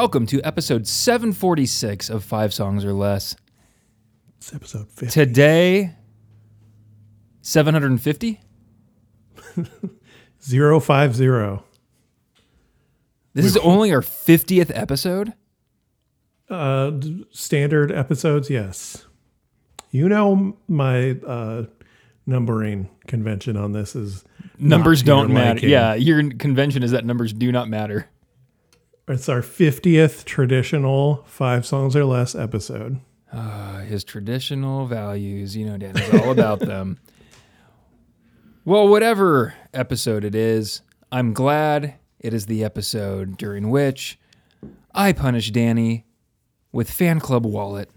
Welcome to episode 746 of Five Songs or Less. It's episode 50. Today, 750? 050. This is only our 50th episode? Uh, d- standard episodes, yes. You know my uh, numbering convention on this is not Numbers to your don't matter. liking. Yeah, your convention is that numbers do not matter. It's our 50th traditional five songs or less episode. Uh, his traditional values, you know, Dan is all about them. Well, whatever episode it is, I'm glad it is the episode during which I punish Danny with fan club wallet.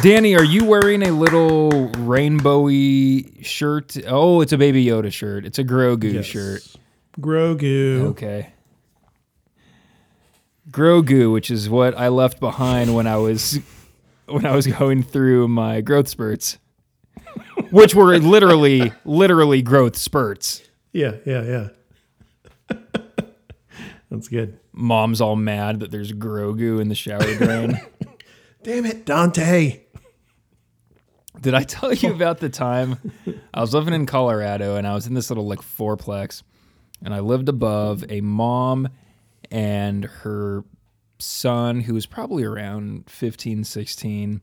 Danny, are you wearing a little rainbowy shirt? Oh, it's a Baby Yoda shirt. It's a Grogu Yes. shirt. Grogu. Okay. Grogu, which is what I left behind when I was when I was going through my growth spurts. Which were literally literally growth spurts. Yeah, yeah, yeah. That's good. Mom's all mad that there's Grogu in the shower drain. Damn it, Dante. Did I tell you about the time I was living in Colorado and I was in this little like fourplex and I lived above a mom and her son who was probably around 15, 16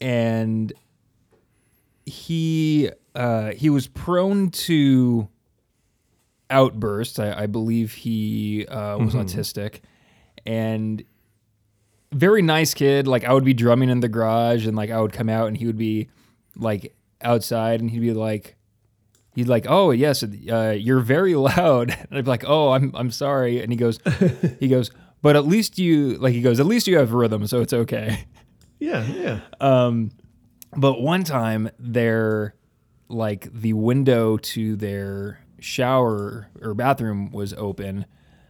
and he uh, he was prone to outbursts. I, I believe he uh, was autistic and very nice kid. Like I would be drumming in the garage, and like I would come out, and he would be like outside, and he'd be like, he'd like, oh yes, uh, you're very loud. And I'd be like, oh, I'm I'm sorry. And he goes, he goes, but at least you like he goes, at least you have rhythm, so it's okay. Yeah, yeah. Um, but one time, their like the window to their shower or bathroom was open,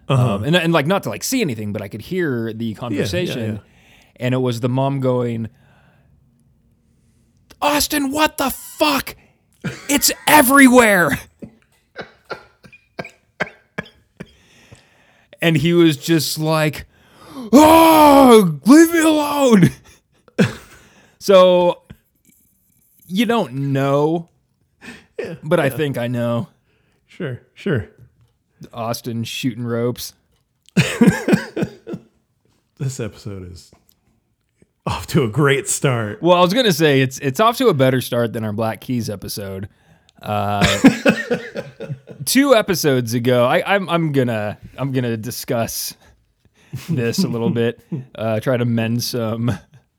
um, and and like not to like see anything, but I could hear the conversation, yeah. and it was the mom going, "Austin, what the fuck? It's everywhere." And he was just like, "Oh, leave me alone." so you don't know, but I think I know. Sure, sure. Austin shooting ropes. This episode is off to a great start. Well, I was gonna say it's it's off to a better start than our Black Keys episode. Uh, two episodes ago, I, I'm I'm gonna I'm gonna discuss this a little bit. Uh, try to mend some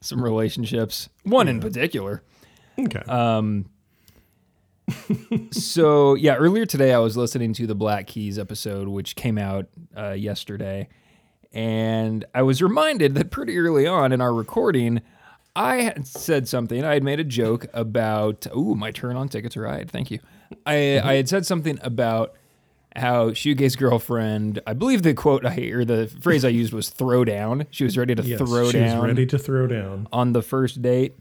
some relationships. One in particular. Okay. Um, so yeah, earlier today I was listening to the Black Keys episode, which came out uh, yesterday, and I was reminded that pretty early on in our recording, I had said something. I had made a joke about ooh, my turn on Ticket to Ride. Thank you. I I had said something about how Shoegaze girlfriend. I believe the quote I or the phrase I used was "throw down." She was ready to yes, throw she's down ready to throw down. on the first date.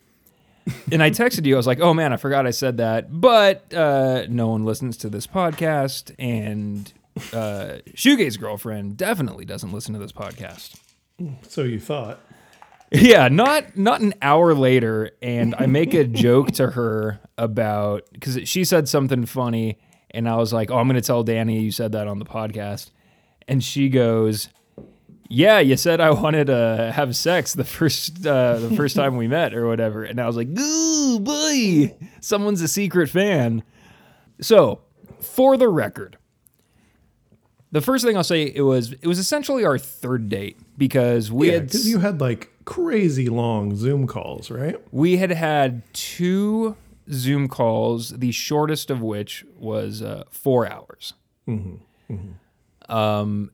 and I texted you. I was like, "Oh man, I forgot I said that." But uh, no one listens to this podcast, and uh, Shoegaze girlfriend definitely doesn't listen to this podcast. So you thought. Yeah, not not an hour later, and I make a joke to her about because she said something funny, and I was like, "Oh, I'm going to tell Danny you said that on the podcast," and she goes, "Yeah, you said I wanted to have sex the first uh, the first time we met or whatever," and I was like, "Ooh, boy, someone's a secret fan." So, for the record, the first thing I'll say it was it was essentially our third date because we Yeah, had you had like crazy long Zoom calls, right? we had had two Zoom calls, the shortest of which was uh, four hours. Um,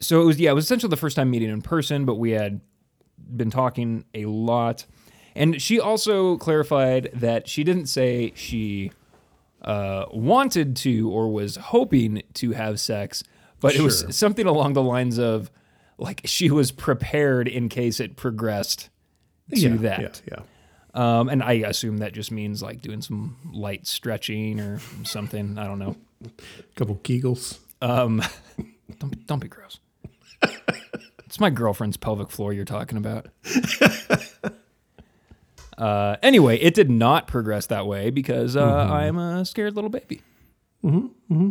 so it was yeah, it was essentially the first time meeting in person, but we had been talking a lot. And she also clarified that she didn't say she uh, wanted to or was hoping to have sex, but it was something along the lines of like she was prepared in case it progressed to yeah, that. Yeah, yeah. Um, and I assume that just means like doing some light stretching or something. I don't know. A couple Kegels. Um, don't, don't be gross. It's my girlfriend's pelvic floor you're talking about. uh, anyway, it did not progress that way because uh, I am a scared little baby. Mm-hmm. Mm-hmm.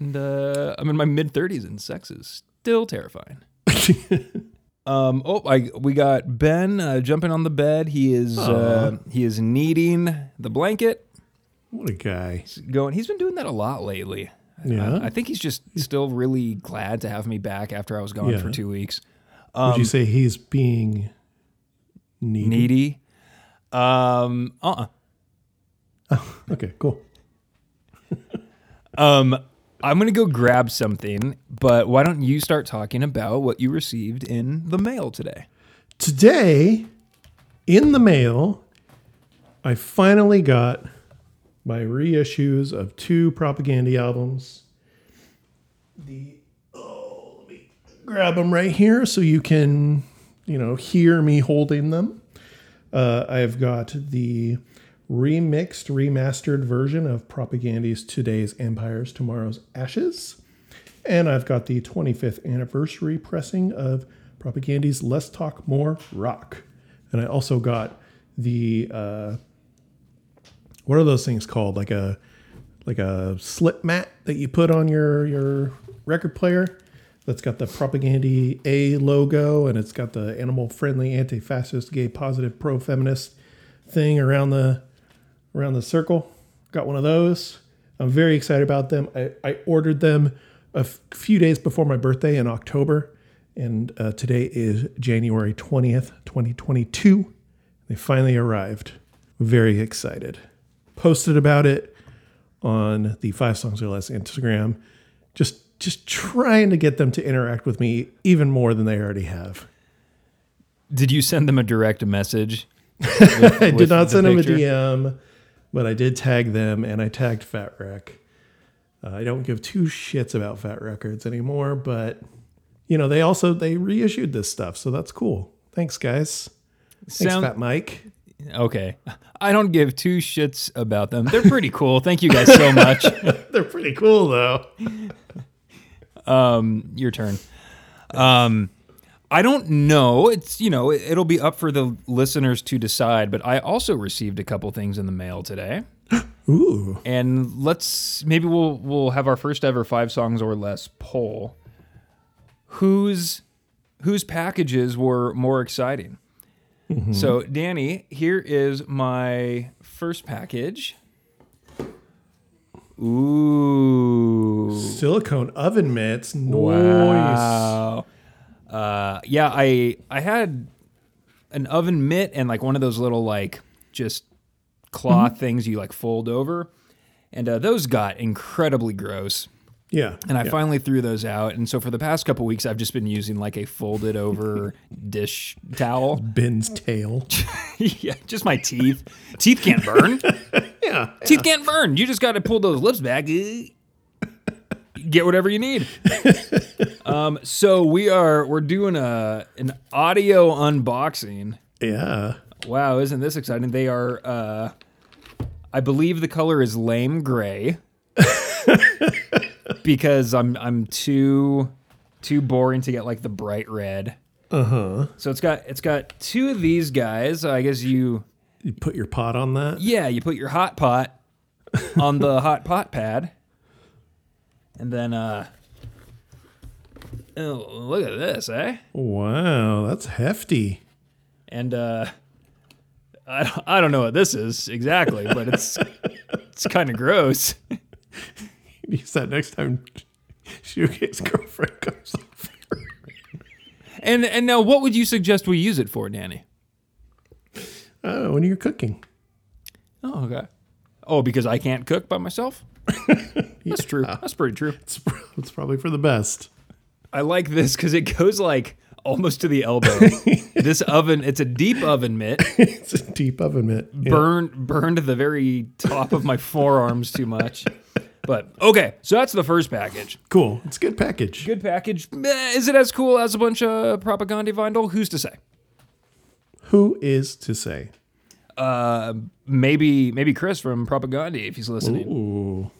And uh, I'm in my mid 30s, and sex is still terrifying. Um. Oh, I we got Ben uh, jumping on the bed. He is uh, he is kneading the blanket. What a guy. He's Going. He's been doing that a lot lately. Yeah. I think he's just still really glad to have me back after I was gone Yeah. for two weeks. Would you say he's being needy? Needy. Um. Uh. uh Okay, cool. Um. I'm gonna go grab something, but why don't you start talking about what you received in the mail today? Today, in the mail, I finally got my reissues of two Propagandhi albums. The oh, let me grab them right here so you can, you know, hear me holding them. Uh, I've got the remixed, remastered version of Propagandhi's Today's Empires, Tomorrow's Ashes. And I've got the 25th anniversary pressing of Propagandhi's Less Talk More Rock. And I also got the uh, what are those things called? Like a like a slip mat that you put on your your record player. That's got the Propagandhi A logo and it's got the animal friendly, anti fascist, gay positive, pro feminist thing around the around the circle. Got one of those. I'm very excited about them. I, I ordered them a f- few days before my birthday in October, and uh, today is January 20th, 2022. They finally arrived. Very excited. Posted about it on the Five Songs or Less Instagram. Just just trying to get them to interact with me even more than they already have. Did you send them a direct message? I did not send them a DM, but I did tag them and I tagged Fat Wreck. Uh, I don't give two shits about Fat Wreck Chords anymore, but you know they also they reissued this stuff, so that's cool. Thanks, guys. Thanks, Sound- Fat Mike. Okay. I don't give two shits about them. They're pretty cool. Thank you guys so much. They're pretty cool though. Um, your turn. Um, I don't know. It's you know it, it'll be up for the listeners to decide. But I also received a couple things in the mail today, Ooh, and let's maybe we'll we'll have our first ever five songs or less poll. Whose whose packages were more exciting? Mm-hmm. So Danny, here is my first package. Ooh. silicone oven mitts. Nice. Wow. Uh, yeah, I I had an oven mitt and like one of those little like just cloth things you like fold over, and uh, those got incredibly gross. Yeah, And I yeah. finally threw those out. And so for the past couple weeks, I've just been using like a folded over dish towel. Ben's tail. yeah, just my teeth. Teeth can't burn. yeah, Teeth can't burn. You just got to pull those lips back. Get whatever you need. um, so we are we're doing a an audio unboxing. yeah. Wow, isn't this exciting? They are uh I believe the color is lame gray. because I'm I'm too too boring to get like the bright red. Uh huh. So it's got it's got two of these guys. I guess you You put your pot on that. Yeah, you put your hot pot on the hot pot pad. And then uh oh, look at this, eh? Wow, that's hefty. And uh I don't, I don't know what this is exactly, but it's it's kind of gross. Use that next time Shoegaze girlfriend comes over. And and now what would you suggest we use it for, Danny? Oh, when you're cooking. Oh, okay. Oh, because I can't cook by myself? That's true. That's pretty true. It's, it's probably for the best. I like this because it goes like almost to the elbow. this oven, it's a deep oven mitt. it's a deep oven mitt. Yeah. burned burned the very top of my forearms too much. But okay, so that's the first package. Cool. It's a good package. Good package. Eh, Is it as cool as a bunch of Propagandhi vinyl? Who's to say? Who is to say? Uh, maybe maybe Chris from Propagandhi if he's listening. Ooh.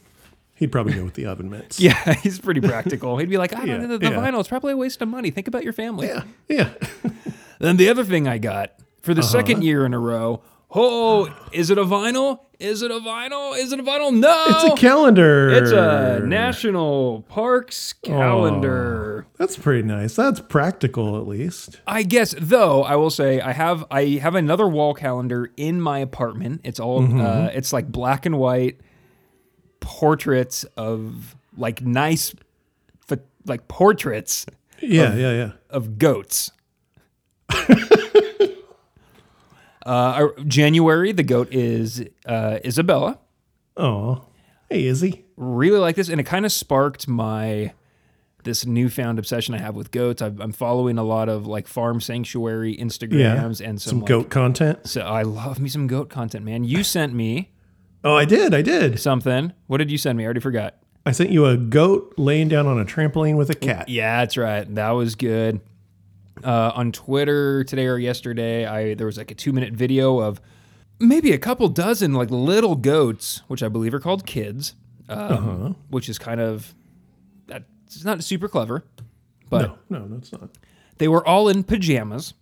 He'd probably go with the oven mitts. Yeah, he's pretty practical. He'd be like, I don't Yeah, know, the, the yeah. vinyl, is probably a waste of money. Think about your family. Yeah. Yeah. Then the other thing I got for Uh-huh. the second year in a row. Oh, is it a vinyl? Is it a vinyl? Is it a vinyl? No. It's a calendar. It's a national parks calendar. That's pretty nice. That's practical, at least. I guess though I will say I have I have another wall calendar in my apartment. It's all Mm-hmm. uh, it's like black and white portraits of like nice like portraits Yeah, yeah, yeah. of goats. uh, January the goat is uh, Isabella. Oh, hey, Izzy. really like this, and it kind of sparked my this newfound obsession I have with goats. I've, I'm following a lot of like farm sanctuary Yeah. Instagrams and some, Some like, goat content. So I love me some goat content, man. You sent me Oh, I did. I did. something. What did you send me? I already forgot. I sent you a goat laying down on a trampoline with a cat. Yeah, that's right. That was good. Uh, on Twitter today or yesterday, I there was like a two minute video of maybe a couple dozen like little goats, which I believe are called kids, um, which is kind of that's not super clever, but No, no, that's not. they were all in pajamas.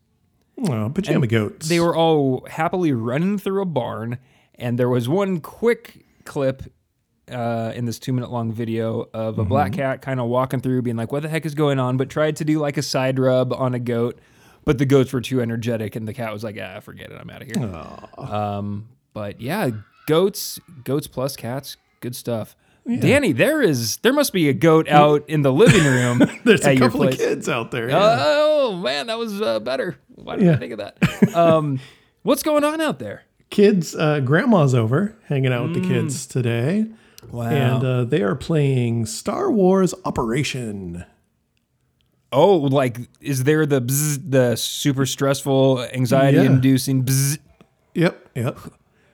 Oh, pajama goats. They were all happily running through a barn, and there was one quick clip uh, in this two minute long video of a black cat kind of walking through, being like, "What the heck is going on?" But tried to do like a side rub on a goat, but the goats were too energetic, and the cat was like, "Ah, forget it, I'm out of here." Um, but yeah, goats, goats plus cats, good stuff. Danny, there is there must be a goat out in the living room. There's a couple of kids out there. yeah. Oh man, that was uh, better. Why didn't I think of that? Um, what's going on out there? Kids, uh, grandma's over hanging out with the kids Mm. today. Wow. And uh, they are playing Star Wars Operation. oh, like is there the bzz, the super stressful, anxiety-inducing? Bzz? Yep, yep.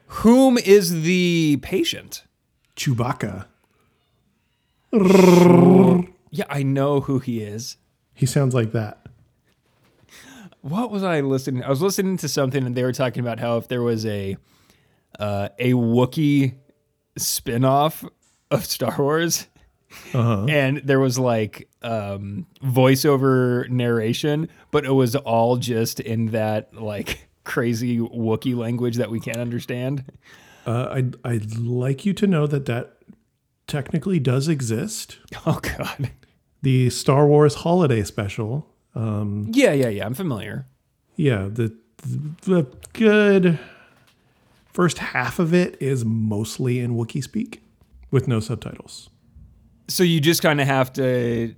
Whom is the patient? Chewbacca. Yeah, I know who he is. He sounds like that. What was I listening? I was listening to something, and they were talking about how if there was a uh, a Wookiee spin-off of Star Wars, Uh-huh. and there was like um, voiceover narration, but it was all just in that like crazy Wookiee language that we can't understand. Uh, I'd, I'd like you to know that that technically does exist. Oh God. The Star Wars Holiday Special. Um, Yeah, yeah, yeah. I'm familiar. yeah, the, the good first half of it is mostly in Wookiee speak with no subtitles. So you just kind of have to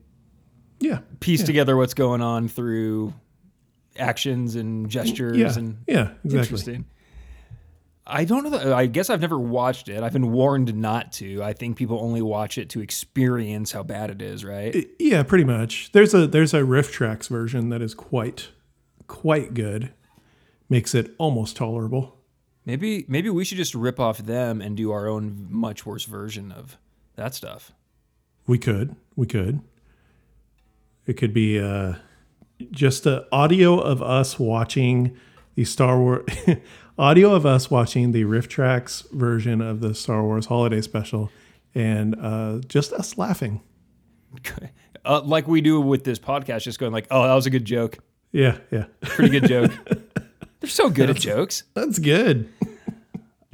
Yeah. piece yeah. together what's going on through actions and gestures Yeah. and yeah, exactly. Interesting. I don't know. That, I guess I've never watched it. I've been warned not to. I think people only watch it to experience how bad it is, right? Yeah, pretty much. There's a there's a RiffTrax version that is quite quite good. Makes it almost tolerable. maybe maybe we should just rip off them and do our own much worse version of that stuff. We could. We could. It could be uh, just a audio of us watching the Star Wars audio of us watching the RiffTrax version of the Star Wars Holiday Special, and uh, just us laughing. Uh, like we do with this podcast, just going like, "Oh, that was a good joke. Yeah, yeah, Pretty good joke." They're so good at jokes. that's good.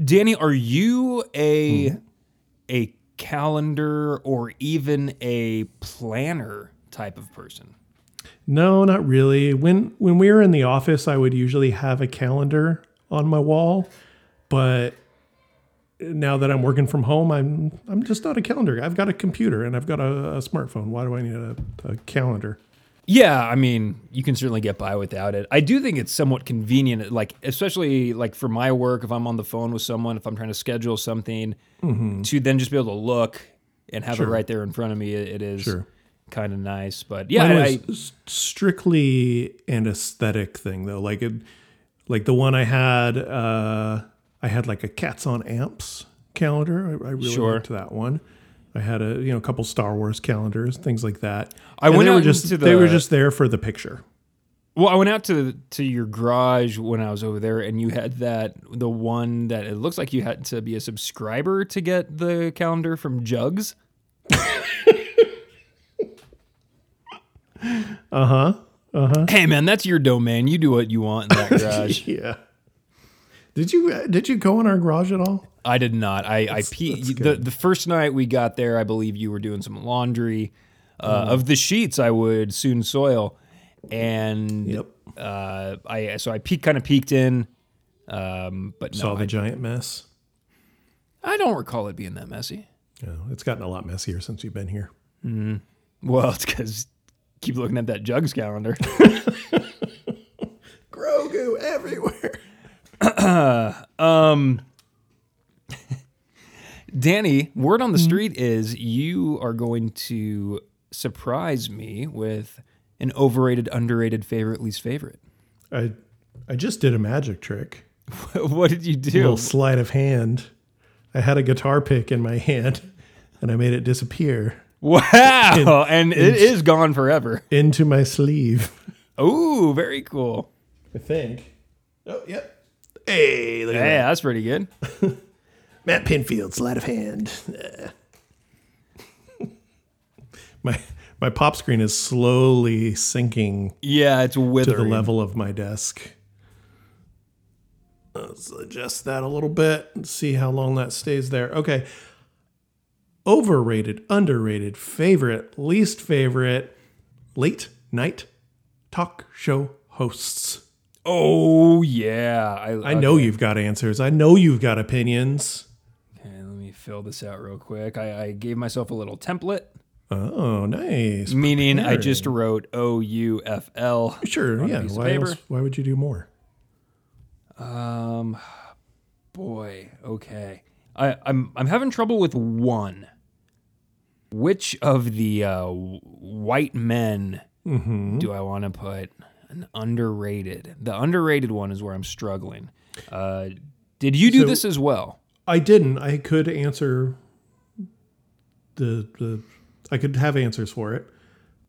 Danny, are you a Hmm. a calendar or even a planner type of person? No, not really. When when we were in the office, I would usually have a calendar on my wall, but now that I'm working from home, I'm I'm just not a calendar. I've got a computer and I've got a, a smartphone. Why do I need a, a calendar? Yeah, I mean, you can certainly get by without it. I do think it's somewhat convenient, like especially like for my work, if I'm on the phone with someone, if I'm trying to schedule something, to then just be able to look and have Mm-hmm. Sure. it right there in front of me. It, is Sure. kind of nice, but yeah, I, strictly an aesthetic thing though. Like it, like the one I had, uh, I had like a cats on amps calendar. I, I really Sure. liked that one. I had a you know a couple Star Wars calendars, things like that. I And went they were just into they were just there for the picture. well, I went out to to your garage when I was over there, and you had that the one that it looks like you had to be a subscriber to get the calendar from Jugs. Hey man, that's your domain. You do what you want in that garage. Yeah. Did you uh, did you go in our garage at all? I did not. I I pe- the the first night we got there, I believe you were doing some laundry Mm. uh, of the sheets. I would soon soil, and Yep. uh, I so I peek kind of peeked in, um, but Saw no, the I, giant mess. I don't recall it being that messy. Yeah, it's gotten a lot messier since you've been here. Well, it's because keep looking at that jugs calendar. Grogu everywhere. um, Danny, word on the street is you are going to surprise me with an overrated, underrated, favorite, least favorite. I I just did a magic trick. what did you do? A little sleight of hand. I had a guitar pick in my hand and I made it disappear Wow, and it is gone forever. into my sleeve. Ooh, very cool. I think. Oh, yep. Hey, look at Hey, that. that's pretty good. Matt Pinfield, sleight of hand. my my pop screen is slowly sinking Yeah, it's withering to the level of my desk. Let's adjust that a little bit and see how long that stays there. Okay. Overrated, underrated, favorite, least favorite, late night talk show hosts. Oh yeah, I, I know you've got answers. I know you've got opinions. Okay, let me fill this out real quick. I, I gave myself a little template, Oh, nice. meaning I just wrote O U F L. Sure, yeah. Why else? Why would you do more? Um, boy, okay. I, I'm I'm having trouble with one. Which of the uh, white men Mm-hmm. do I want to put an underrated? The underrated one is where I'm struggling. Uh, did you do So- this as well? I didn't. I could answer the the. I could have answers for it.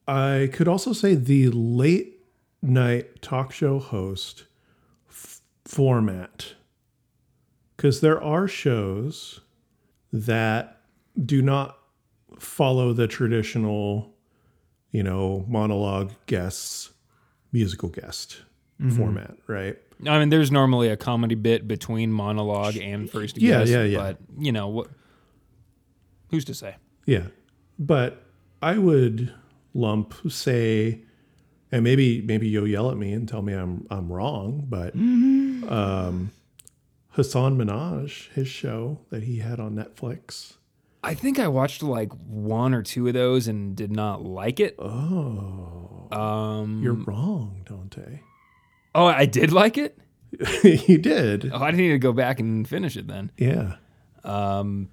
I could also say the late night talk show host f- format, because there are shows that do not follow the traditional, you know, monologue guests, musical guest format, right? I mean, there's normally a comedy bit between monologue and first Yeah, guest, yeah, yeah. But you know what? Who's to say? Yeah. But I would lump say and maybe maybe you'll yell at me and tell me I'm I'm wrong, but um Hasan Minhaj, his show that he had on Netflix. I think I watched like one or two of those and did not like it. Oh, Um, you're wrong, Dante. oh, I did like it. you did. Oh, I didn't need to go back and finish it then. Yeah. Um,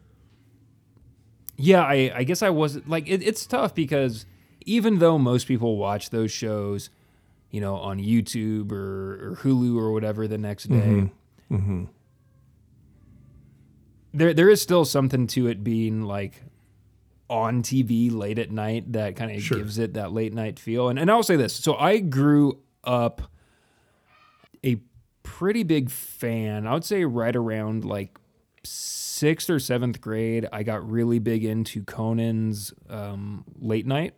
Yeah, I, I guess I wasn't like it, it's tough because even though most people watch those shows, you know, on YouTube or, or Hulu or whatever the next day, there there is still something to it being like on TV late at night that kind of Sure. gives it that late night feel. And and I'll say this: so I grew up a pretty big fan. I would say right around like sixth or seventh grade, I got really big into Conan's um, late night,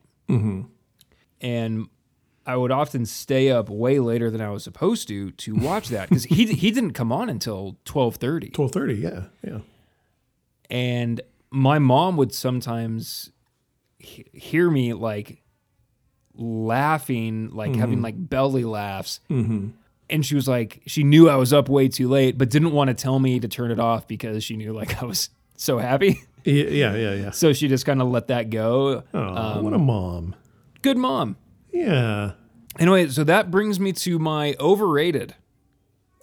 and I would often stay up way later than I was supposed to to watch that because he he didn't come on until twelve thirty. Twelve thirty, yeah. Yeah. And my mom would sometimes he- hear me like laughing, like having like belly laughs. And she was like, she knew I was up way too late, but didn't want to tell me to turn it off because she knew like I was so happy. Yeah, yeah, yeah. yeah. So she just kind of let that go. Oh, Um, what a mom. Good mom. Yeah. Anyway, so that brings me to my overrated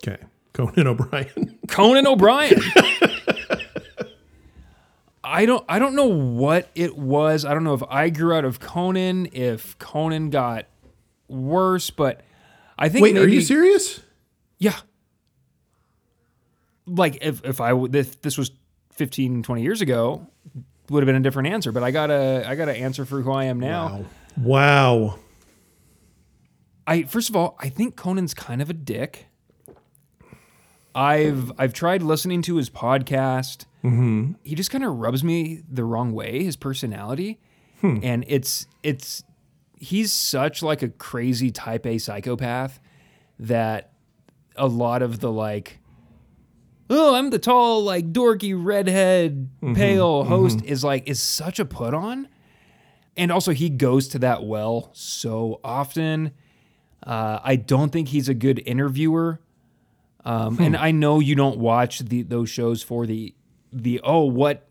Okay. Conan O'Brien. Conan O'Brien. I don't I don't know what it was. I don't know if I grew out of Conan, if Conan got worse, but I think Wait, are you serious? Yeah. Like if if I if this was 15 20 years ago would have been a different answer, but I got to I got to answer for who I am now. Wow. Wow. I first of all, I think Conan's kind of a dick. I've I've tried listening to his podcast. Mm-hmm. He just kind of rubs me the wrong way. His personality, and it's it's he's such like a crazy type A psychopath that a lot of the like oh i'm the tall like dorky redhead pale host is like is such a put on and also he goes to that well so often uh, i don't think he's a good interviewer um, and i know you don't watch the, those shows for the the oh what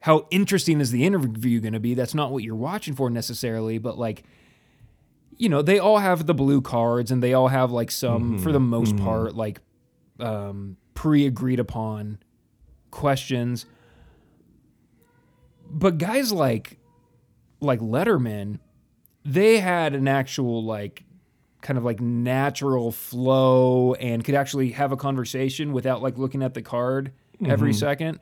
how interesting is the interview going to be? That's not what you're watching for necessarily but like you know they all have the blue cards and they all have like some for the most part like um, pre-agreed upon questions. But guys like like letterman they had an actual like kind of like natural flow and could actually have a conversation without like looking at the card every 2nd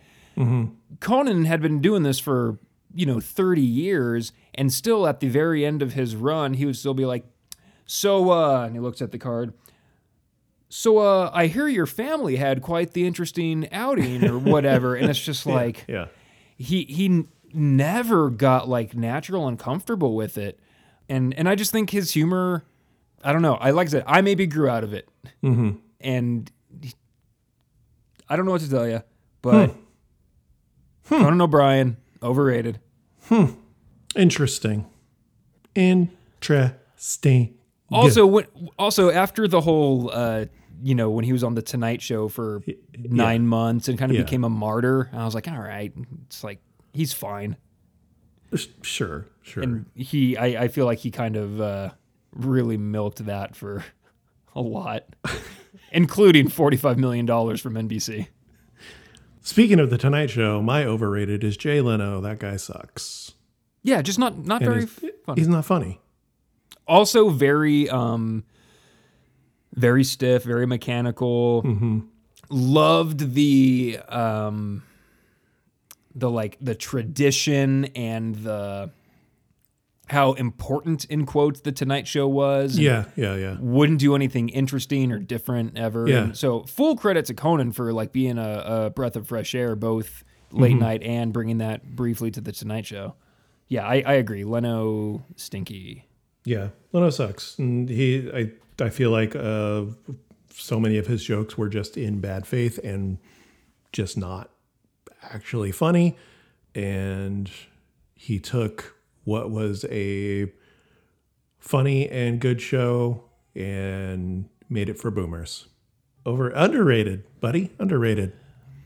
conan had been doing this for you know 30 years and still at the very end of his run he would still be like so uh and he looks at the card. So uh i hear your family had quite the interesting outing or whatever and it's just like Yeah. he he never got like natural and comfortable with it. And and i just think his humor i don't know i like said i maybe grew out of it Mm-hmm. and i don't know what to tell you but conan o'brien overrated Hmm. Interesting. Interesting. Also, when, also after the whole, uh, you know, when he was on the Tonight Show for nine months and kind of Yeah. became a martyr, I was like, all right, it's like he's fine. Sure, sure. And he, I, I feel like he kind of uh, really milked that for a lot, including forty-five million dollars from NBC. Speaking of the Tonight Show, my overrated is Jay Leno. That guy sucks. Yeah, just not not And very he's, fun. he's not funny. also very um very stiff very mechanical Mm-hmm. loved the um the like the tradition and the how important in quotes the tonight show was Yeah, yeah, yeah. wouldn't do anything interesting or different ever Yeah. And so full credit to conan for like being a, a breath of fresh air both late Mm-hmm. night and bringing that briefly to the tonight show yeah i, I agree leno stinky Yeah, Leno sucks, and he. I I feel like uh, so many of his jokes were just in bad faith and just not actually funny, and he took what was a funny and good show and made it for boomers. Over underrated, buddy, underrated.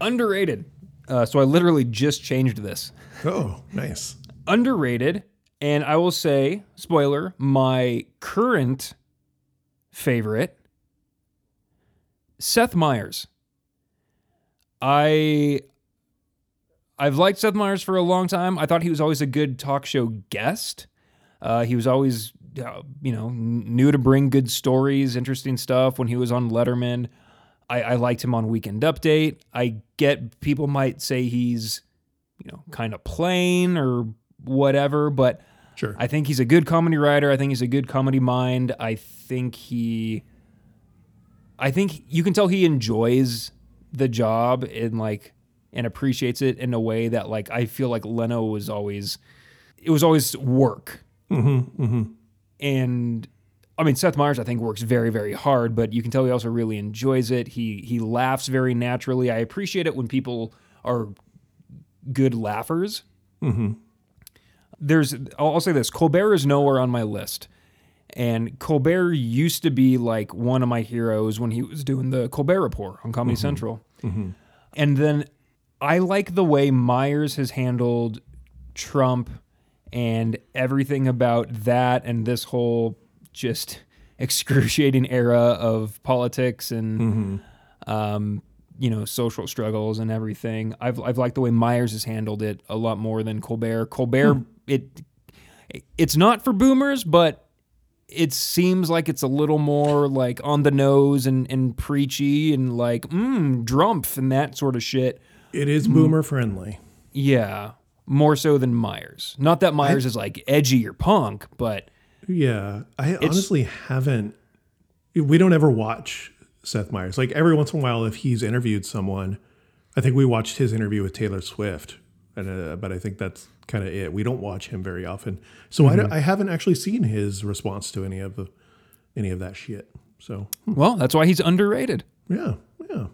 Underrated. Uh, so I literally just changed this. Oh, nice. Underrated. And I will say, spoiler, my current favorite, Seth Meyers. I I've liked Seth Meyers for a long time. I thought he was always a good talk show guest. Uh, he was always, uh, you know, knew to bring good stories, interesting stuff. When he was on Letterman, I, I liked him on Weekend Update. I get people might say he's, you know, kind of plain or whatever, but Sure. I think he's a good comedy writer. I think he's a good comedy mind. I think he I think you can tell he enjoys the job and like and appreciates it in a way that like I feel like Leno was always it was always work. mm-hmm, mm-hmm. And I mean Seth Meyers I think works very very hard, but you can tell he also really enjoys it. He he laughs very naturally. I appreciate it when people are good laughers Mm-hmm. there's I'll I'll say this Colbert is nowhere on my list. And Colbert used to be like one of my heroes when he was doing the Colbert Report on Comedy Central. And then I like the way Myers has handled Trump and everything about that and this whole just excruciating era of politics and um, you know social struggles and everything. I've I've liked the way Myers has handled it a lot more than Colbert. Colbert it it's not for boomers, but it seems like it's a little more like on the nose and, and preachy and like mm drumpf and that sort of shit. It is boomer friendly. Yeah, more so than Myers. Not that Myers is like edgy or punk, but Yeah, I honestly haven't. We don't ever watch Seth Meyers. Like every once in a while, if he's interviewed someone, I think we watched his interview with Taylor Swift, and uh, but I think that's kind of it. We don't watch him very often, so I, don't- I haven't actually seen his response to any of the any of that shit. So Well, that's why he's underrated. yeah, yeah.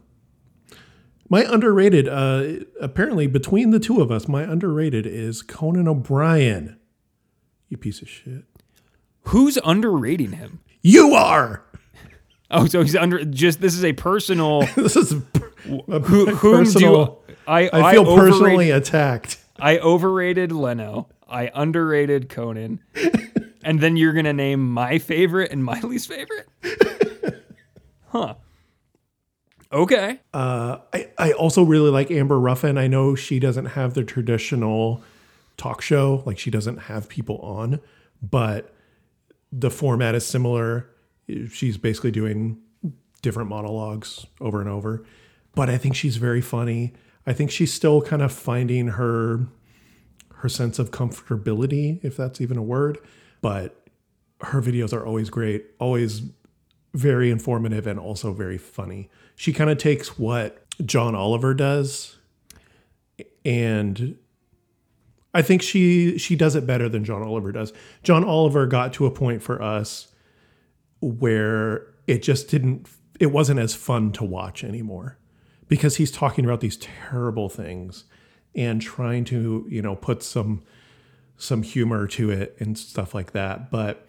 My underrated, uh, apparently between the two of us, my underrated is Conan O'Brien. You piece of shit. Who's underrating him? You are. Oh, so he's under. Just this is a personal. This is a Who, whom personal. do I? I feel overrate- personally attacked. I overrated Leno. I underrated Conan. and then you're gonna name my favorite and my least favorite? huh. Okay. Uh, I, I also really like Amber Ruffin. I know she doesn't have the traditional talk show, like she doesn't have people on, but the format is similar. She's basically doing different monologues over and over. But I think she's very funny. I think she's still kind of finding her her sense of comfortability, if that's even a word. But her videos are always great, always very informative and also very funny. She kind of takes what John Oliver does and I think she she does it better than John Oliver does. John Oliver got to a point for us where it just didn't it wasn't as fun to watch anymore because he's talking about these terrible things and trying to, you know, put some some humor to it and stuff like that, but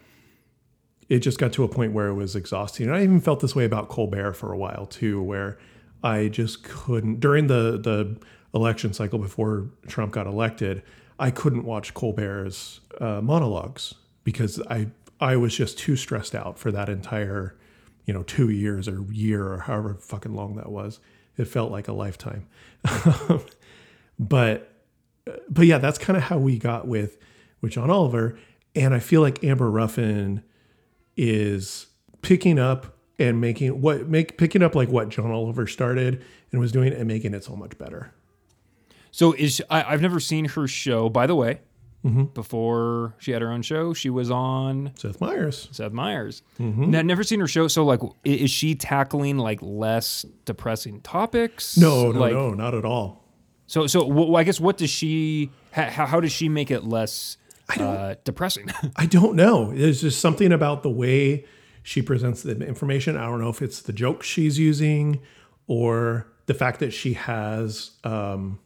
it just got to a point where it was exhausting. And I even felt this way about Colbert for a while too, where I just couldn't during the the election cycle before Trump got elected, I couldn't watch Colbert's uh, monologues because I I was just too stressed out for that entire, you know, two years or year or however fucking long that was. It felt like a lifetime. but but yeah, that's kind of how we got with with John Oliver, and I feel like Amber Ruffin is picking up and making what make picking up like what John Oliver started and was doing and making it so much better. So is she, I, I've never seen her show. By the way, mm-hmm. before she had her own show, she was on Seth Meyers. Seth Meyers. Mm-hmm. Now, never seen her show. So like, is she tackling like less depressing topics? No, no, like, no, not at all. So so wh- I guess what does she? How, how does she make it less uh, depressing? I don't know. There's just something about the way she presents the information. I don't know if it's the jokes she's using or the fact that she has um,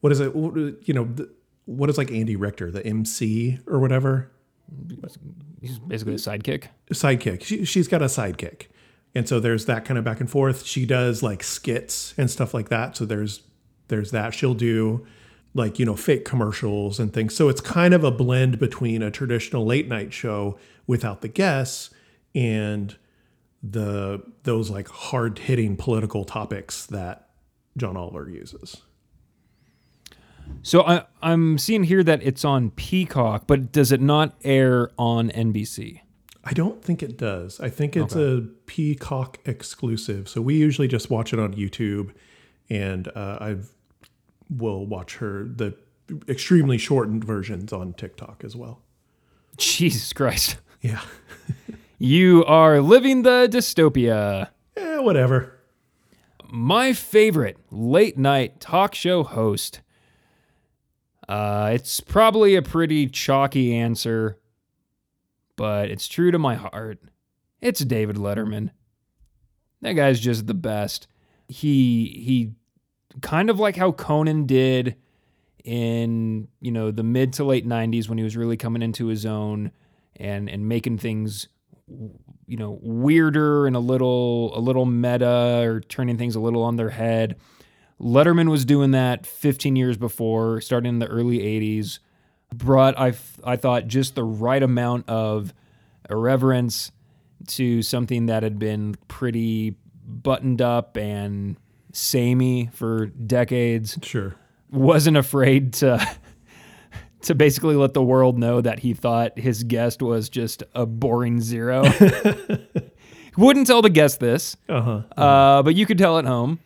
what is it? You know, the, what is like Andy Richter, the MC or whatever. He's basically a sidekick. sidekick. She, she's got a sidekick. And so there's that kind of back and forth. She does like skits and stuff like that. So there's there's that. She'll do like, you know, fake commercials and things. So it's kind of a blend between a traditional late night show without the guests and the those like hard hitting political topics that John Oliver uses. So I, I'm seeing here that it's on Peacock, but does it not air on NBC? I don't think it does. I think it's a Peacock exclusive. So we usually just watch it on YouTube, and uh, I will watch her the extremely shortened versions on TikTok as well. Jesus Christ. Yeah, You are living the dystopia. eh, whatever. My favorite late night talk show host. Uh, it's probably a pretty chalky answer, but it's true to my heart. It's David Letterman. That guy's just the best. He he kind of like how Conan did in, you know, the mid to late 90s when he was really coming into his own and and making things you know weirder and a little a little meta or turning things a little on their head. Letterman was doing that 15 years before, starting in the early 80s. Brought I I thought just the right amount of irreverence to something that had been pretty buttoned up and samey for decades. Sure. Wasn't afraid to to basically let the world know that he thought his guest was just a boring zero. Wouldn't tell the guest this, Uh-huh. uh, but you could tell at home.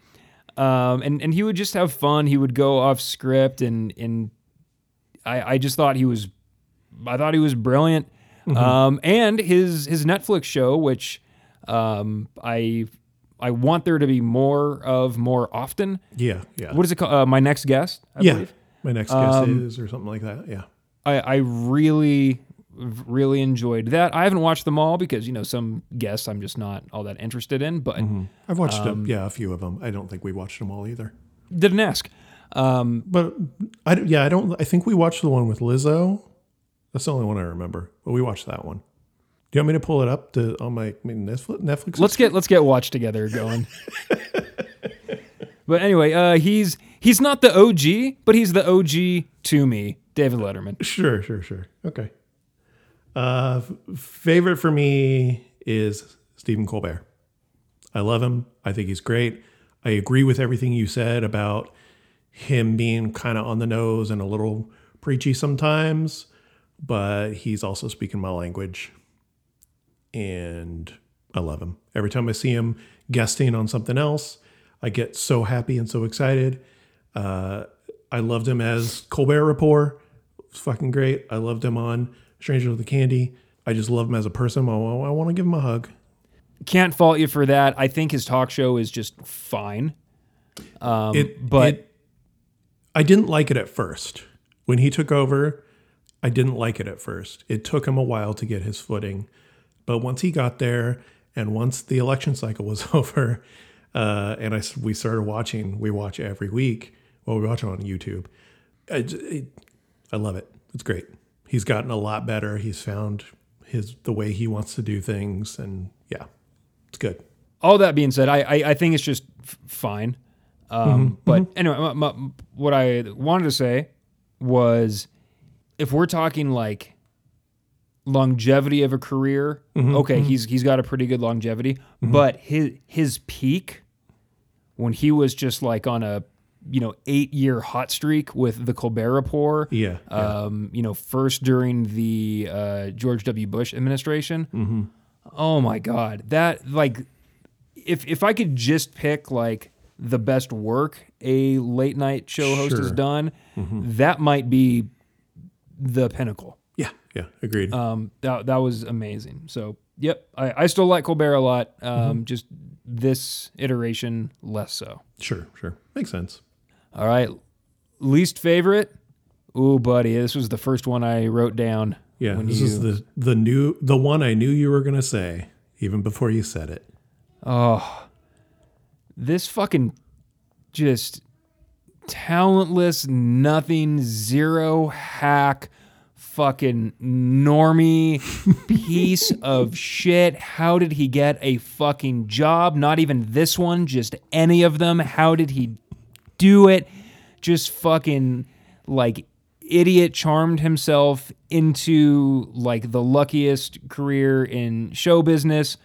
Um, and and he would just have fun. He would go off script, and and I I just thought he was, I thought he was brilliant. Um, and his his Netflix show, which Um, I I want there to be more of more often. Yeah, yeah, What is it called? Uh, my next guest. I yeah. believe. My next Um, is or something like that. Yeah, I, I really really enjoyed that. I haven't watched them all because you know some guests I'm just not all that interested in, but I've watched Um, them. Yeah, a few of them. I don't think we watched them all either. didn't ask. Um, But I don't- yeah, I don't. I think we watched the one with Lizzo. That's the only one I remember. But we watched that one. Do you want me to pull it up to on my my Netflix? Netflix. let's get let's get watch together going. but anyway, uh, he's he's not the OG, but he's the OG to me, David Letterman. Sure, sure, sure. Okay. Uh, f- favorite for me is Stephen Colbert. I love him. I think he's great. I agree with everything you said about him being kind of on the nose and a little preachy sometimes, but he's also speaking my language. And I love him. Every time I see him guesting on something else, I get so happy and so excited. Uh, I loved him as Colbert Report. It's fucking great. I loved him on Stranger with the Candy. I just love him as a person. I, I want to give him a hug. Can't fault you for that. I think his talk show is just fine. Um, It- but it- I didn't like it at first. When he took over, I didn't like it at first. It took him a while to get his footing. But once he got there and once the election cycle was over, uh, and I, we started watching, we watch every week. Well, we watch on YouTube. I, it- I love it. It's great. He's gotten a lot better. He's found his the way he wants to do things, and yeah, it's good. all that being said, I I, I think it's just f- fine. Um, but anyway, my, my, what I wanted to say was, if we're talking like longevity of a career, mm-hmm. okay, mm-hmm. he's he's got a pretty good longevity, mm-hmm. but his his peak when he was just like on a you know eight year hot streak with the Colbert Report, Yeah, yeah. um, you know, first during the uh, George W. Bush administration. Oh my God, that like, if if I could just pick like the best work a late night show host has Sure. done, that might be the pinnacle. Yeah. Agreed. Um, that that was amazing. So, yep, I, I still like Colbert a lot. Um, just this iteration less so. sure, sure. Makes sense. All right, least favorite. Ooh, buddy, this was the first one I wrote down. Yeah, this you, is the the new the one I knew you were gonna say even before you said it. Oh, this fucking just talentless, nothing, zero hack, fucking normie piece of shit. How did he get a fucking job? Not even this one, just any of them. How did he do it? Just fucking like idiot charmed himself into like the luckiest career in show business.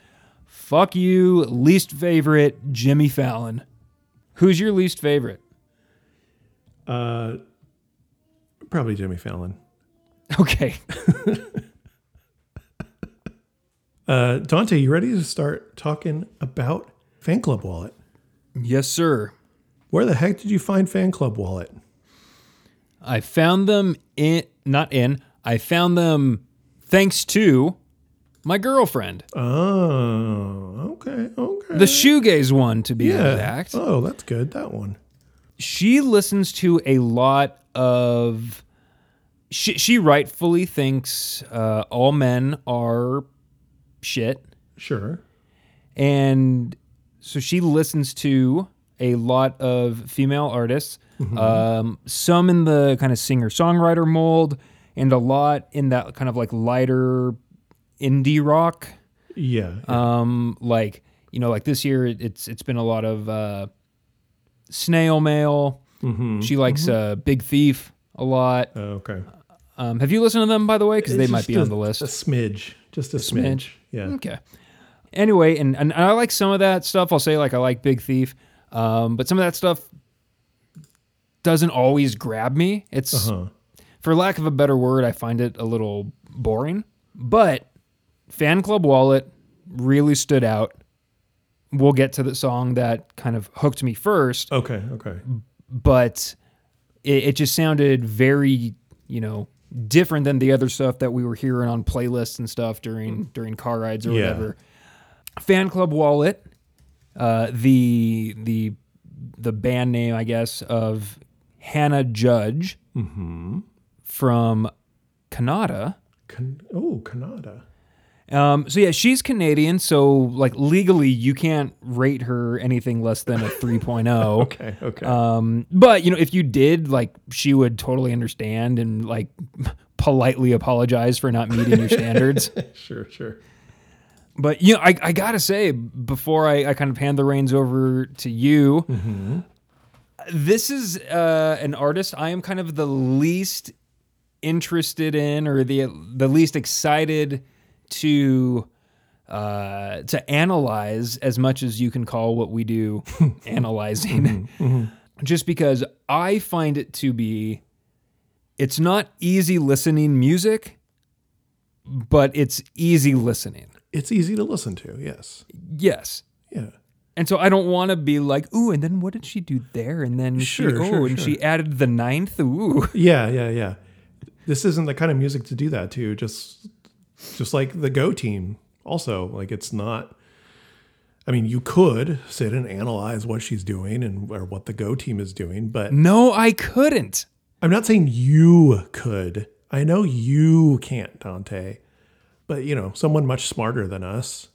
Fuck you, least favorite, Jimmy Fallon. Who's your least favorite? Uh, probably Jimmy Fallon. Okay. Uh, Dante, you ready to start talking about Fan Club Wallet? yes, sir. Where the heck did you find Fan Club Wallet? I found them in, not in, I found them thanks to my girlfriend. Oh, okay, okay. The shoegaze one, to be yeah. exact. Oh, that's good. That one. she listens to a lot of she, she rightfully thinks uh, all men are shit Sure. and so she listens to a lot of female artists um, some in the kind of singer songwriter mold and a lot in that kind of like lighter indie rock Yeah. um, like you know, like this year, it's it's been a lot of uh, snail mail. She likes uh, Big Thief a lot. Oh, okay. Um, have you listened to them, by the way? Because they might be a- on the list. A smidge. Just a, smidge. smidge. Yeah. Okay. Anyway, and, and I like some of that stuff. I'll say like I like Big Thief, um, but some of that stuff doesn't always grab me. It's Huh. for lack of a better word, I find it a little boring. But Fan Club Wallet really stood out. We'll get to the song that kind of hooked me first, Okay. Okay. but it, it just sounded very, you know, different than the other stuff that we were hearing on playlists and stuff during during car rides or Yeah. whatever. Fan Club Wallet, uh, the the the band name, I guess, of Hannah Judge from Canada. Can, oh, Canada. Um, so yeah, she's Canadian, so like legally you can't rate her anything less than a 3.0. Okay, okay. Um, but you know, if you did, like, she would totally understand and like politely apologize for not meeting your standards. sure, sure. But you know, I, I gotta say, before I, I kind of hand the reins over to you, this is uh, an artist I am kind of the least interested in, or the the least excited to uh, to analyze as much as you can call what we do analyzing. Just because I find it to be, it's not easy listening music, but it's easy listening. It's easy to listen to. Yes. Yes. Yeah. And so I don't want to be like, ooh, and then what did she do there? And then Sure, she, oh, sure, and sure. she added the ninth. Ooh. Yeah, yeah, yeah. This isn't the kind of music to do that to. Just, just like the Go team. Also, like it's not. I mean, you could sit and analyze what she's doing and or what the Go team is doing, but No, I couldn't. I'm not saying you could. I know you can't, Dante. But you know, someone much smarter than us.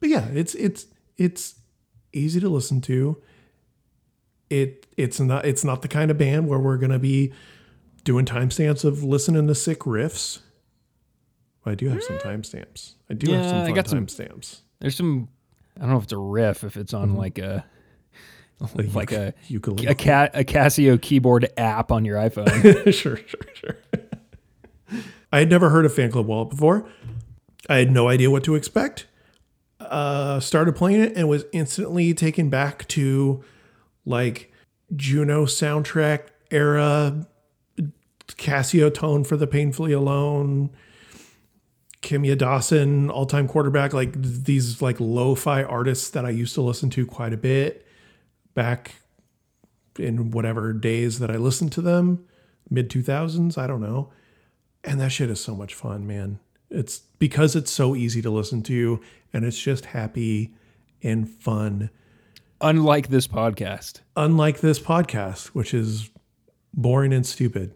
But yeah, it's it's it's easy to listen to. It it's not it's not the kind of band where we're gonna be doing timestamps of listening to sick riffs. Well, I do have some timestamps. I do have Yeah, some I got some- timestamps. There's some, I don't know if it's a riff, if it's on like a, like a, ukulele. a, Ca- a Casio keyboard app on your iPhone. sure, sure, sure. I had never heard of Fan Club Wallet before. I had no idea what to expect. Uh, started playing it and was instantly taken back to like Juno soundtrack era, Casiotone for the Painfully Alone, Kimya Dawson, all time quarterback, like these like lo fi artists that I used to listen to quite a bit back in whatever days that I listened to them, mid 2000s, I don't know. And that shit is so much fun, man. It's because it's so easy to listen to and it's just happy and fun. Unlike this podcast. Unlike this podcast, which is boring and stupid.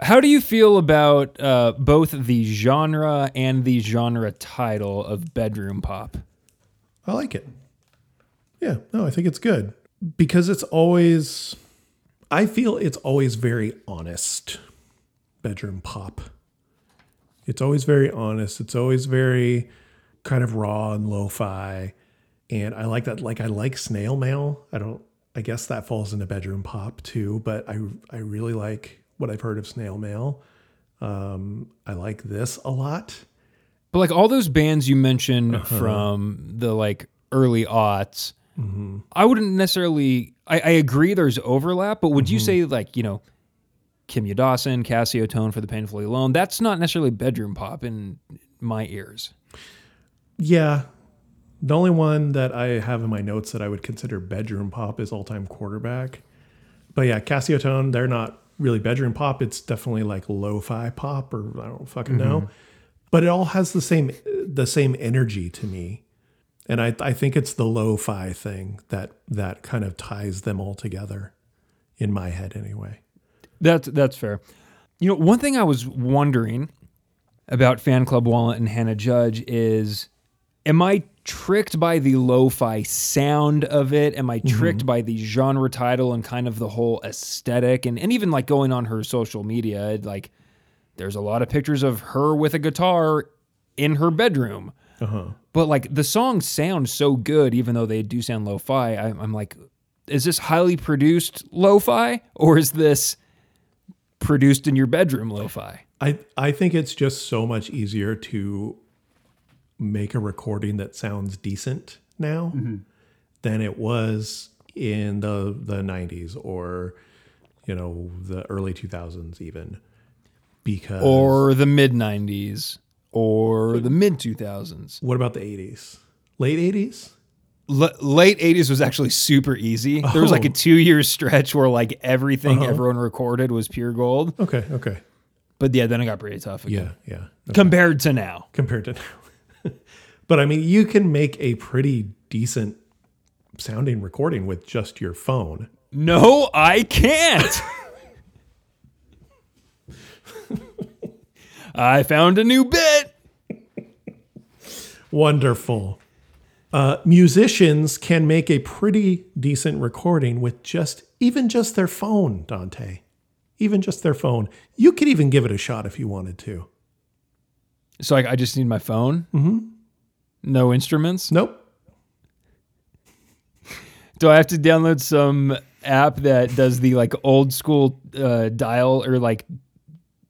How do you feel about uh, both the genre and the genre title of bedroom pop? I like it. Yeah, no, I think it's good because it's always, I feel it's always very honest. Bedroom pop. It's always very honest. It's always very kind of raw and lo fi. And I like that. Like, I like snail mail. I don't, I guess that falls into bedroom pop too, but I, I really like what I've heard of snail mail. Um, I like this a lot. But like all those bands you mentioned uh-huh. from the like early aughts, mm-hmm. I wouldn't necessarily. I, I agree there's overlap, but would you mm-hmm. say like you know, Kimya Dawson, Casiotone for the Painfully Alone? That's not necessarily bedroom pop in my ears. Yeah. The only one that I have in my notes that I would consider bedroom pop is all time quarterback. But yeah, Casiotone, they're not really bedroom pop. It's definitely like lo-fi pop or I don't fucking mm-hmm. know. But it all has the same the same energy to me. And I, I think it's the lo-fi thing that that kind of ties them all together in my head anyway. That's that's fair. You know, one thing I was wondering about Fan Club Wallet and Hannah Judge is am I tricked by the lo-fi sound of it? Am I mm-hmm. tricked by the genre title and kind of the whole aesthetic and, and even like going on her social media, like there's a lot of pictures of her with a guitar in her bedroom. Uh-huh. But like the songs sound so good, even though they do sound lo-fi. I, I'm like, is this highly produced lo-fi or is this produced in your bedroom lo-fi? I I think it's just so much easier to make a recording that sounds decent now mm-hmm. than it was in the the 90s or you know the early 2000s even because Or the mid 90s or the mid 2000s. what about the 80s late 80s L- late 80s was actually super easy. There was like a Oh. two year stretch where like everything uh-huh. everyone recorded was pure gold. okay okay But yeah, then it got pretty tough again. yeah yeah Compared to now. compared to now But I mean, you can make a pretty decent sounding recording with just your phone. No, I can't. I found a new bit. Wonderful. Uh, musicians can make a pretty decent recording with just even just their phone, Dante. Even just their phone. You could even give it a shot if you wanted to. So like, I just need my phone. Mm-hmm. No instruments. Nope. Do I have to download some app that does the like old school uh, dial or like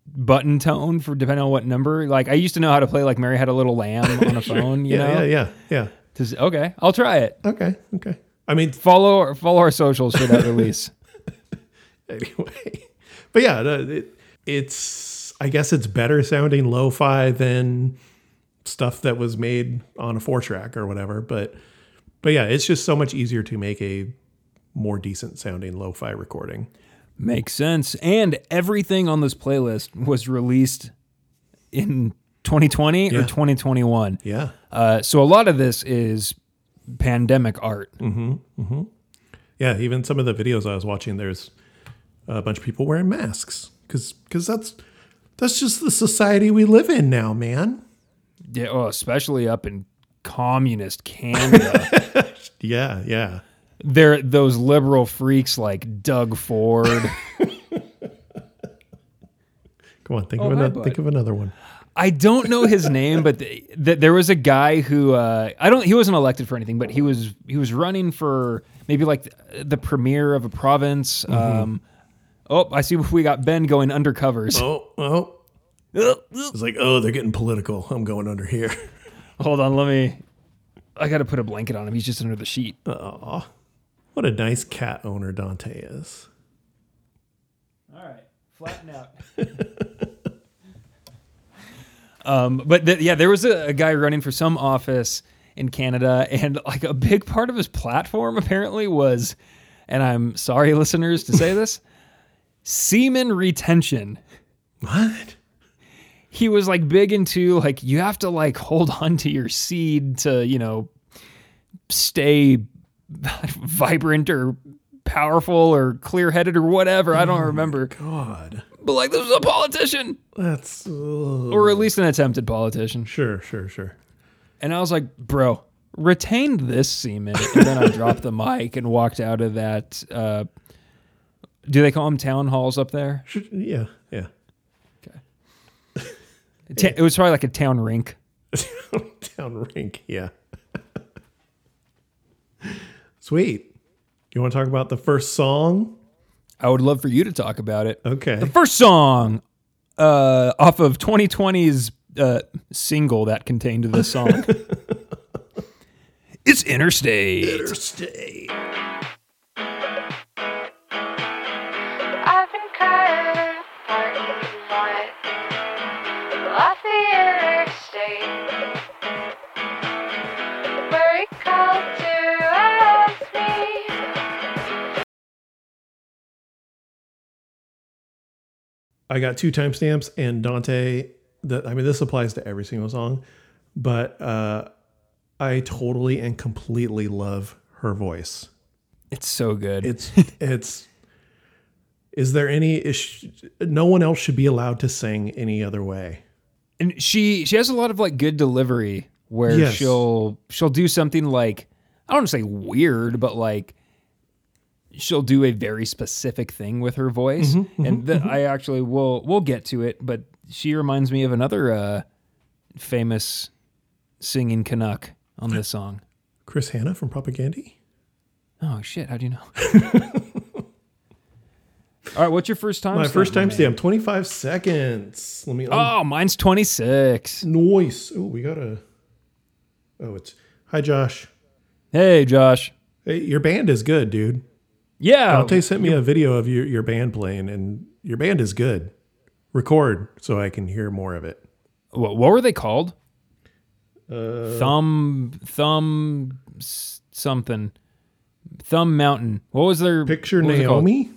button tone for depending on what number? Like I used to know how to play like Mary Had a Little Lamb on a phone. You Yeah, know. yeah, yeah, yeah. Does- okay, I'll try it. Okay, okay. I mean, Follow follow our socials for that release. anyway. But yeah, it, it's I guess it's better sounding lo-fi than stuff that was made on a four track or whatever. But but yeah, it's just so much easier to make a more decent sounding lo-fi recording. Makes sense. And everything on this playlist was released in 2020 or 2021. Yeah. Uh, so a lot of this is pandemic art. Yeah, even some of the videos I was watching, there's a bunch of people wearing masks because because that's that's just the society we live in now, man. Yeah, oh, especially up in communist Canada. Yeah, yeah. They're those liberal freaks like Doug Ford. Come on, think Oh, of another think of another one. I don't know his name, but th th there was a guy who uh, I don't. He wasn't elected for anything, but he was he was running for maybe like the, the premier of a province. Mm-hmm. Um, oh, I see we got Ben going undercovers. Oh, oh. It's like, oh, they're getting political. I'm going under here. Hold on, let me. I got to put a blanket on him. He's just under the sheet. Aw. What a nice cat owner Dante is. All right, flatten out. um, but th- yeah, there was a, a guy running for some office in Canada, and like a big part of his platform apparently was, and I'm sorry, listeners, to say this, semen retention. What? He was like big into like you have to like hold on to your seed to you know stay vibrant or powerful or clear-headed or whatever. I don't remember. God. But like this was a politician. That's or at least an attempted politician. sure, sure, sure. And I was like, bro, retain this semen. And then I dropped the mic and walked out of that. Uh, do they call them town halls up there? Yeah, yeah. Ta- it was probably like a town rink. Town rink, yeah. Sweet. You want to talk about the first song? I would love for you to talk about it. Okay. The first song uh, off of 2020's uh, single that contained this song. it's Interstate. Interstate. I got two timestamps and Dante. That I mean, this applies to every single song, but uh, I totally and completely love her voice. It's so good. It's it's. Is there any? Is she- no one else should be allowed to sing any other way. and she she has a lot of like good delivery where Yes. she'll she'll do something like I don't want to say weird, but like she'll do a very specific thing with her voice, mm-hmm, and mm-hmm, th- mm-hmm. I actually will we'll get to it. But she reminds me of another uh, famous singing Canuck on this song. Chris Hannah from Propagandhi. Oh shit! How do you know? All right, what's your first time? My stamp, first man? timestamp, twenty five seconds. Let me. Oh, mine's twenty six. Noise. Oh, we got a. Oh, it's. Hi, Josh. Hey, Josh. Hey, your band is good, dude. Yeah, Dante sent me a video of your, your band playing, and your band is good. Record so I can hear more of it. what, what were they called? Uh, Thumb, thumb, something, thumb mountain. What was their Picture was? Naomi,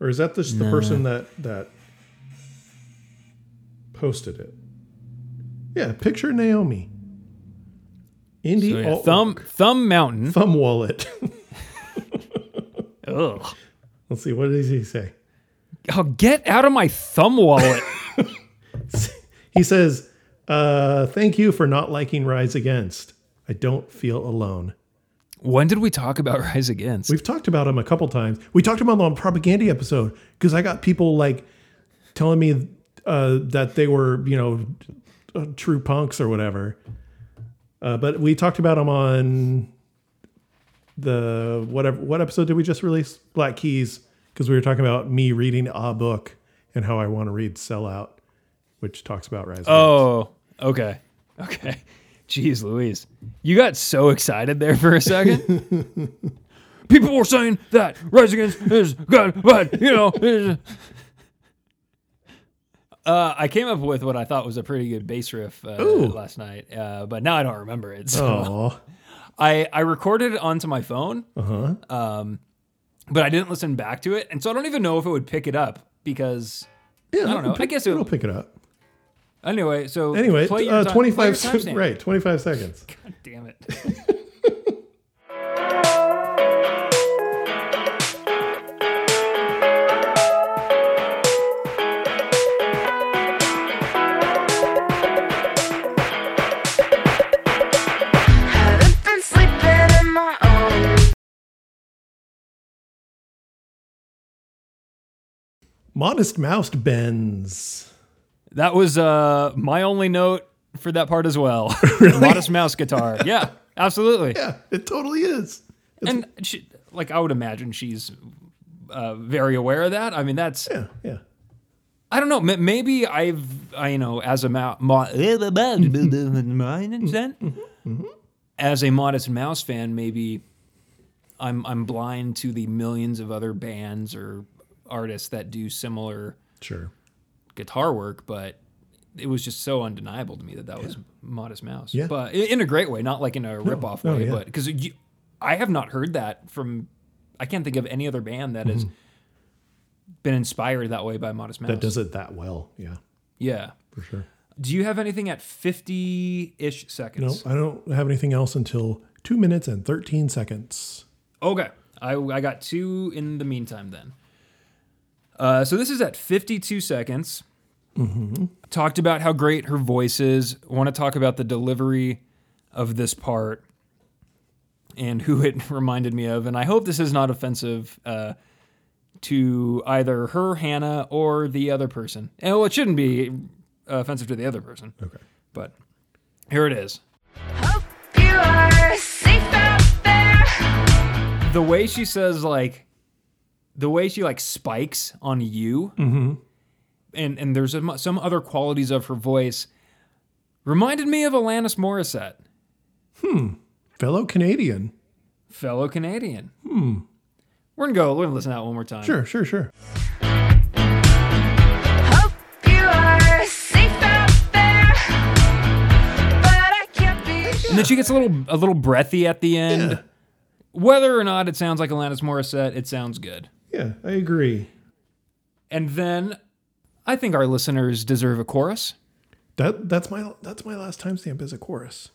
or is that just the person that that posted it? Yeah, picture Naomi. Indie So, yeah, Thumb. Thumb Mountain. thumb wallet. Ugh. Let's see. What does he say? Oh, get out of my thumb wallet. He says, uh, "Thank you for not liking Rise Against. I don't feel alone." when did we talk about Rise Against? We've talked about him a couple times. We talked about him on Propagandhi episode because I got people like telling me uh, that they were, you know, uh, true punks or whatever. Uh, but we talked about him on the whatever. What episode did we just release? Black Keys, because we were talking about me reading a book and how I want to read Sellout, which talks about Rise. Oh, okay. Okay. Jeez Louise. You got so excited there for a second. People were saying that Rise Against is good, but, you know. Uh, I came up with what I thought was a pretty good bass riff uh, last night, uh, but now I don't remember it. So Oh, I, I recorded it onto my phone, uh huh. um, but I didn't listen back to it, and so I don't even know if it would pick it up because Yeah, I don't know. I guess it'll it'll- pick it up. anyway. So Anyway, uh, time- twenty play your Right, twenty five seconds. God damn it. Modest Mouse bends. That was uh, my only note for that part as well. Modest mouse guitar. Yeah, absolutely. Yeah, it totally is. And she, like, I would imagine she's uh, very aware of that. I mean, that's Yeah, yeah. I don't know. m- Maybe I've I you know as a mo- as a modest mouse fan, maybe I'm I'm blind to the millions of other bands or artists that do similar Sure. guitar work, but it was just so undeniable to me that that was Modest Mouse. Yeah. But in a great way, not like in a rip-off no, way, yeah. but because I have not heard that from, I can't think of any other band that has been inspired that way by Modest Mouse. Mm-hmm. That does it that well. Yeah, Yeah. for sure. Do you have anything at 50-ish seconds? No. I don't have anything else until two minutes and 13 seconds. Okay. I, I got two in the meantime then. Uh, so this is at 52 seconds. Talked about how great her voice is. Want to talk about the delivery of this part and who it reminded me of. And I hope this is not offensive uh, to either her, Hannah, or the other person. And, well, it shouldn't be uh, offensive to the other person. Okay. But here it is. Hope you are safe out there. the way she says like the way she like spikes on you and and there's some, some other qualities of her voice reminded me of Alanis Morissette Hmm. Fellow Canadian. fellow Canadian Hmm. we're gonna go we're gonna listen to that one more time Sure, sure, sure. Hope you are safe out there. But I can't be sure. and then she gets a little a little breathy at the end Yeah. whether or not it sounds like Alanis Morissette it sounds good Yeah, I agree. and then I think our listeners deserve a chorus That that's my that's my last timestamp as a chorus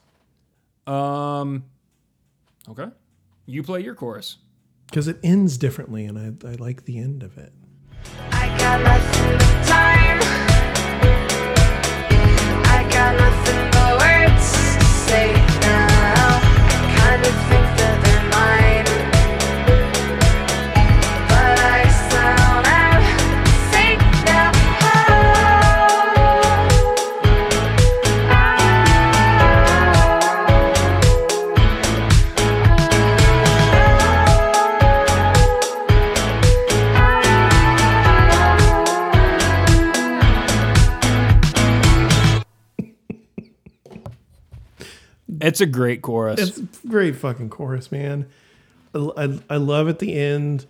um okay you play your chorus because it ends differently, and I, I like the end of it. I got nothing but time. I got nothing but words to say now. Kind of think it's a great chorus It's a great fucking chorus, man. I, I, I love at the end.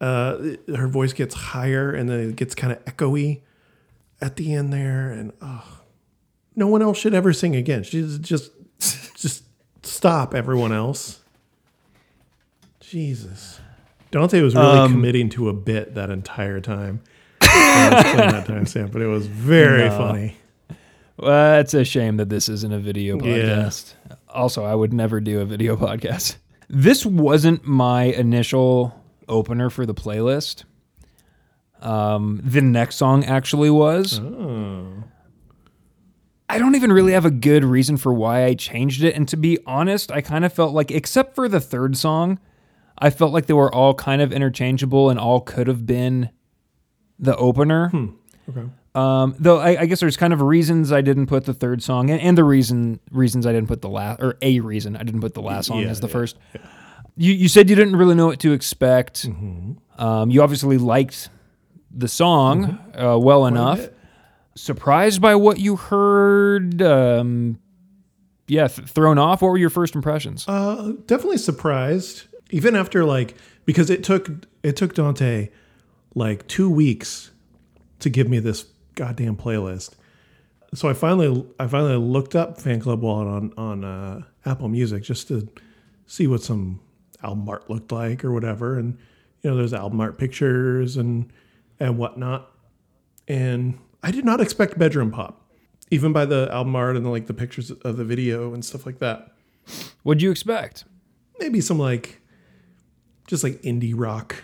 Uh, her voice gets higher and then it gets kind of echoey at the end there, and oh, no one else should ever sing again. She's just just stop, everyone else. Jesus, Dante was really Um, committing to a bit that entire time. I was playing that timestamp, but it was very No. funny. Well, it's a shame that this isn't a video Yeah. podcast. Also, I would never do a video podcast. This wasn't my initial opener for the playlist. Um, the next song actually was. I don't even really have a good reason for why I changed it. And to be honest, I kind of felt like, except for the third song, I felt like they were all kind of interchangeable and all could have been the opener. Okay. Um, though I, I guess there's kind of reasons I didn't put the third song, and, and the reason reasons I didn't put the last, or a reason I didn't put the last song Yeah, as the yeah, first. You you said you didn't really know what to expect. Mm-hmm. Um, you obviously liked the song uh, well enough. Surprised by what you heard. Um, yeah, th- thrown off. What were your first impressions? Uh, definitely surprised. Even after like because it took it took Dante like two weeks to give me this goddamn playlist. So I finally I finally looked up Fan Club Wallet on on uh, Apple Music just to see what some album art looked like or whatever. And you know, there's album art pictures and and whatnot. And I did not expect bedroom pop, even by the album art and like the pictures of the video and stuff like that What'd you expect? maybe some like just like indie rock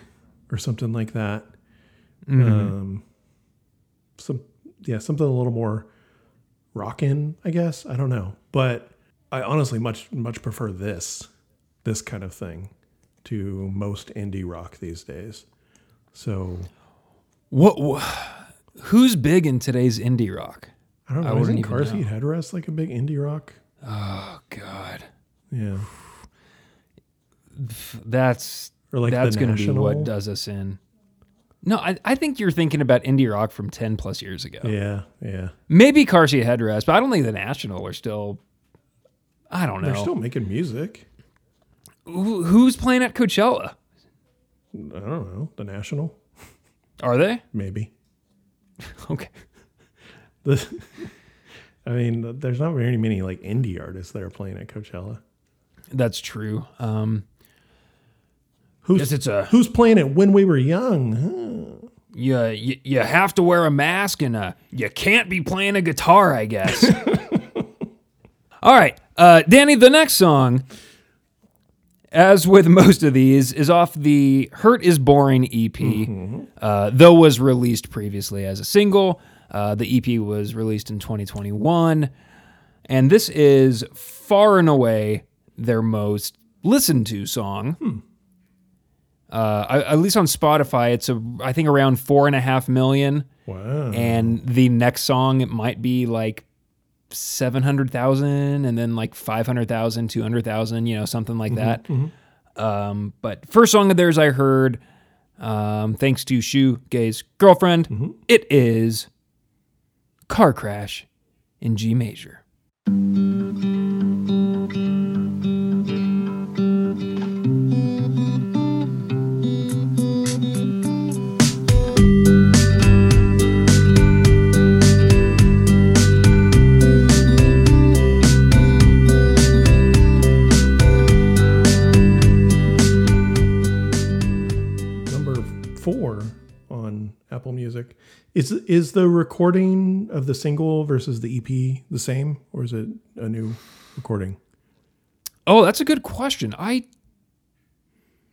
or something like that um some yeah something a little more rockin i guess. I don't know. But i honestly much much prefer this this kind of thing to most indie rock these days. So What? wh- who's big in today's indie rock? i don't know. Wouldn't isn't car seat headrest like a big indie rock? Oh God, yeah. That's or like that's going to be what does us in. No, I, I think you're thinking about indie rock from 10 plus years ago. yeah yeah Maybe Car Seat Headrest, but I don't think the National are still. I don't know. they're still making music Who- Who's playing at Coachella? i don't know the national Are they? maybe Okay. The, I mean, there's not very many like indie artists that are playing at Coachella. That's true. Um, Who's Guess it's a- who's playing it when we were young? Huh? you, you, you have to wear a mask and uh, you can't be playing a guitar, I guess. All right. Uh, Danny, the next song, as with most of these, is off the Hurt is Boring EP, uh, though was released previously as a single. Uh, the EP was released in 2021. And this is far and away their most listened to song. Uh, at least on Spotify, it's a I think around four and a half million, Wow. and the next song it might be like seven hundred thousand, and then like 500,000, 200,000, you know, something like that. Um, but first song of theirs I heard, um, thanks to Shoe Gay's girlfriend, it is "Car Crash" in G major. Music is is the recording of the single versus the EP the same, or is it a new recording? Oh, that's a good question. I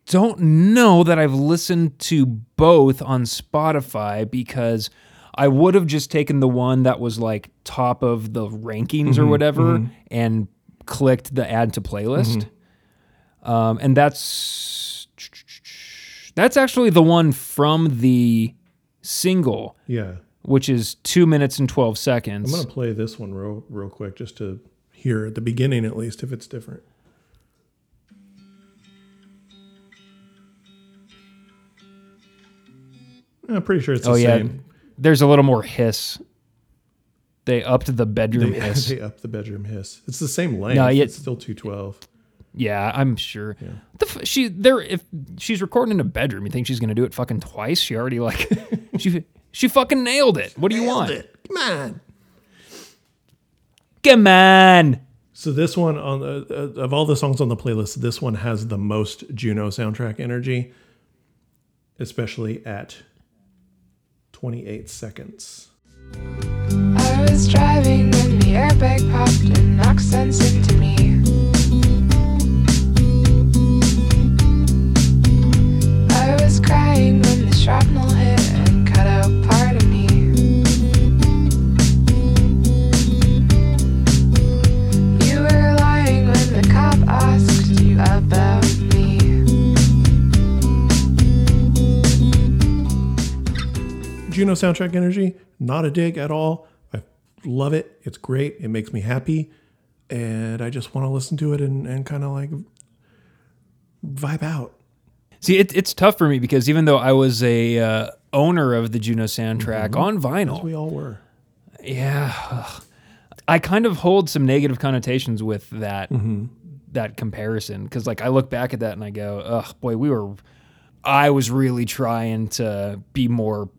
don't know that I've listened to both on Spotify because I would have just taken the one that was like top of the rankings or mm-hmm, whatever mm-hmm. and clicked the add to playlist. Mm-hmm. Um, and that's that's actually the one from the single, Yeah, which is two minutes and twelve seconds. I'm gonna play this one real real quick just to hear at the beginning at least if it's different. I'm pretty sure it's oh, the oh yeah, same. there's a little more hiss. They upped the bedroom They, hiss. they up the bedroom hiss. It's the same length. No, it's still 212. Yeah, I'm sure. The f- she there if she's recording in a bedroom, you think she's gonna do it fucking twice? She already like she she fucking nailed it. What do you want? Come on. Come on. So this one on the, uh, of all the songs on the playlist, this one has the most Juno soundtrack energy, especially at 28 seconds. I was driving in the airbag popped and knocked sense into me. When the shrapnel hit and cut part of me. You were lying when the cop asked you about me. Juno soundtrack energy, not a dig at all. I love it. It's great. It makes me happy. And I just want to listen to it and, and kind of like vibe out. See, it, it's tough for me because even though I was a uh, owner of the Juno soundtrack mm-hmm. on vinyl, We all were. yeah, ugh, I kind of hold some negative connotations with that mm-hmm. that comparison. Because, like, I look back at that and I go, "Ugh, boy, we were." I was really trying to be more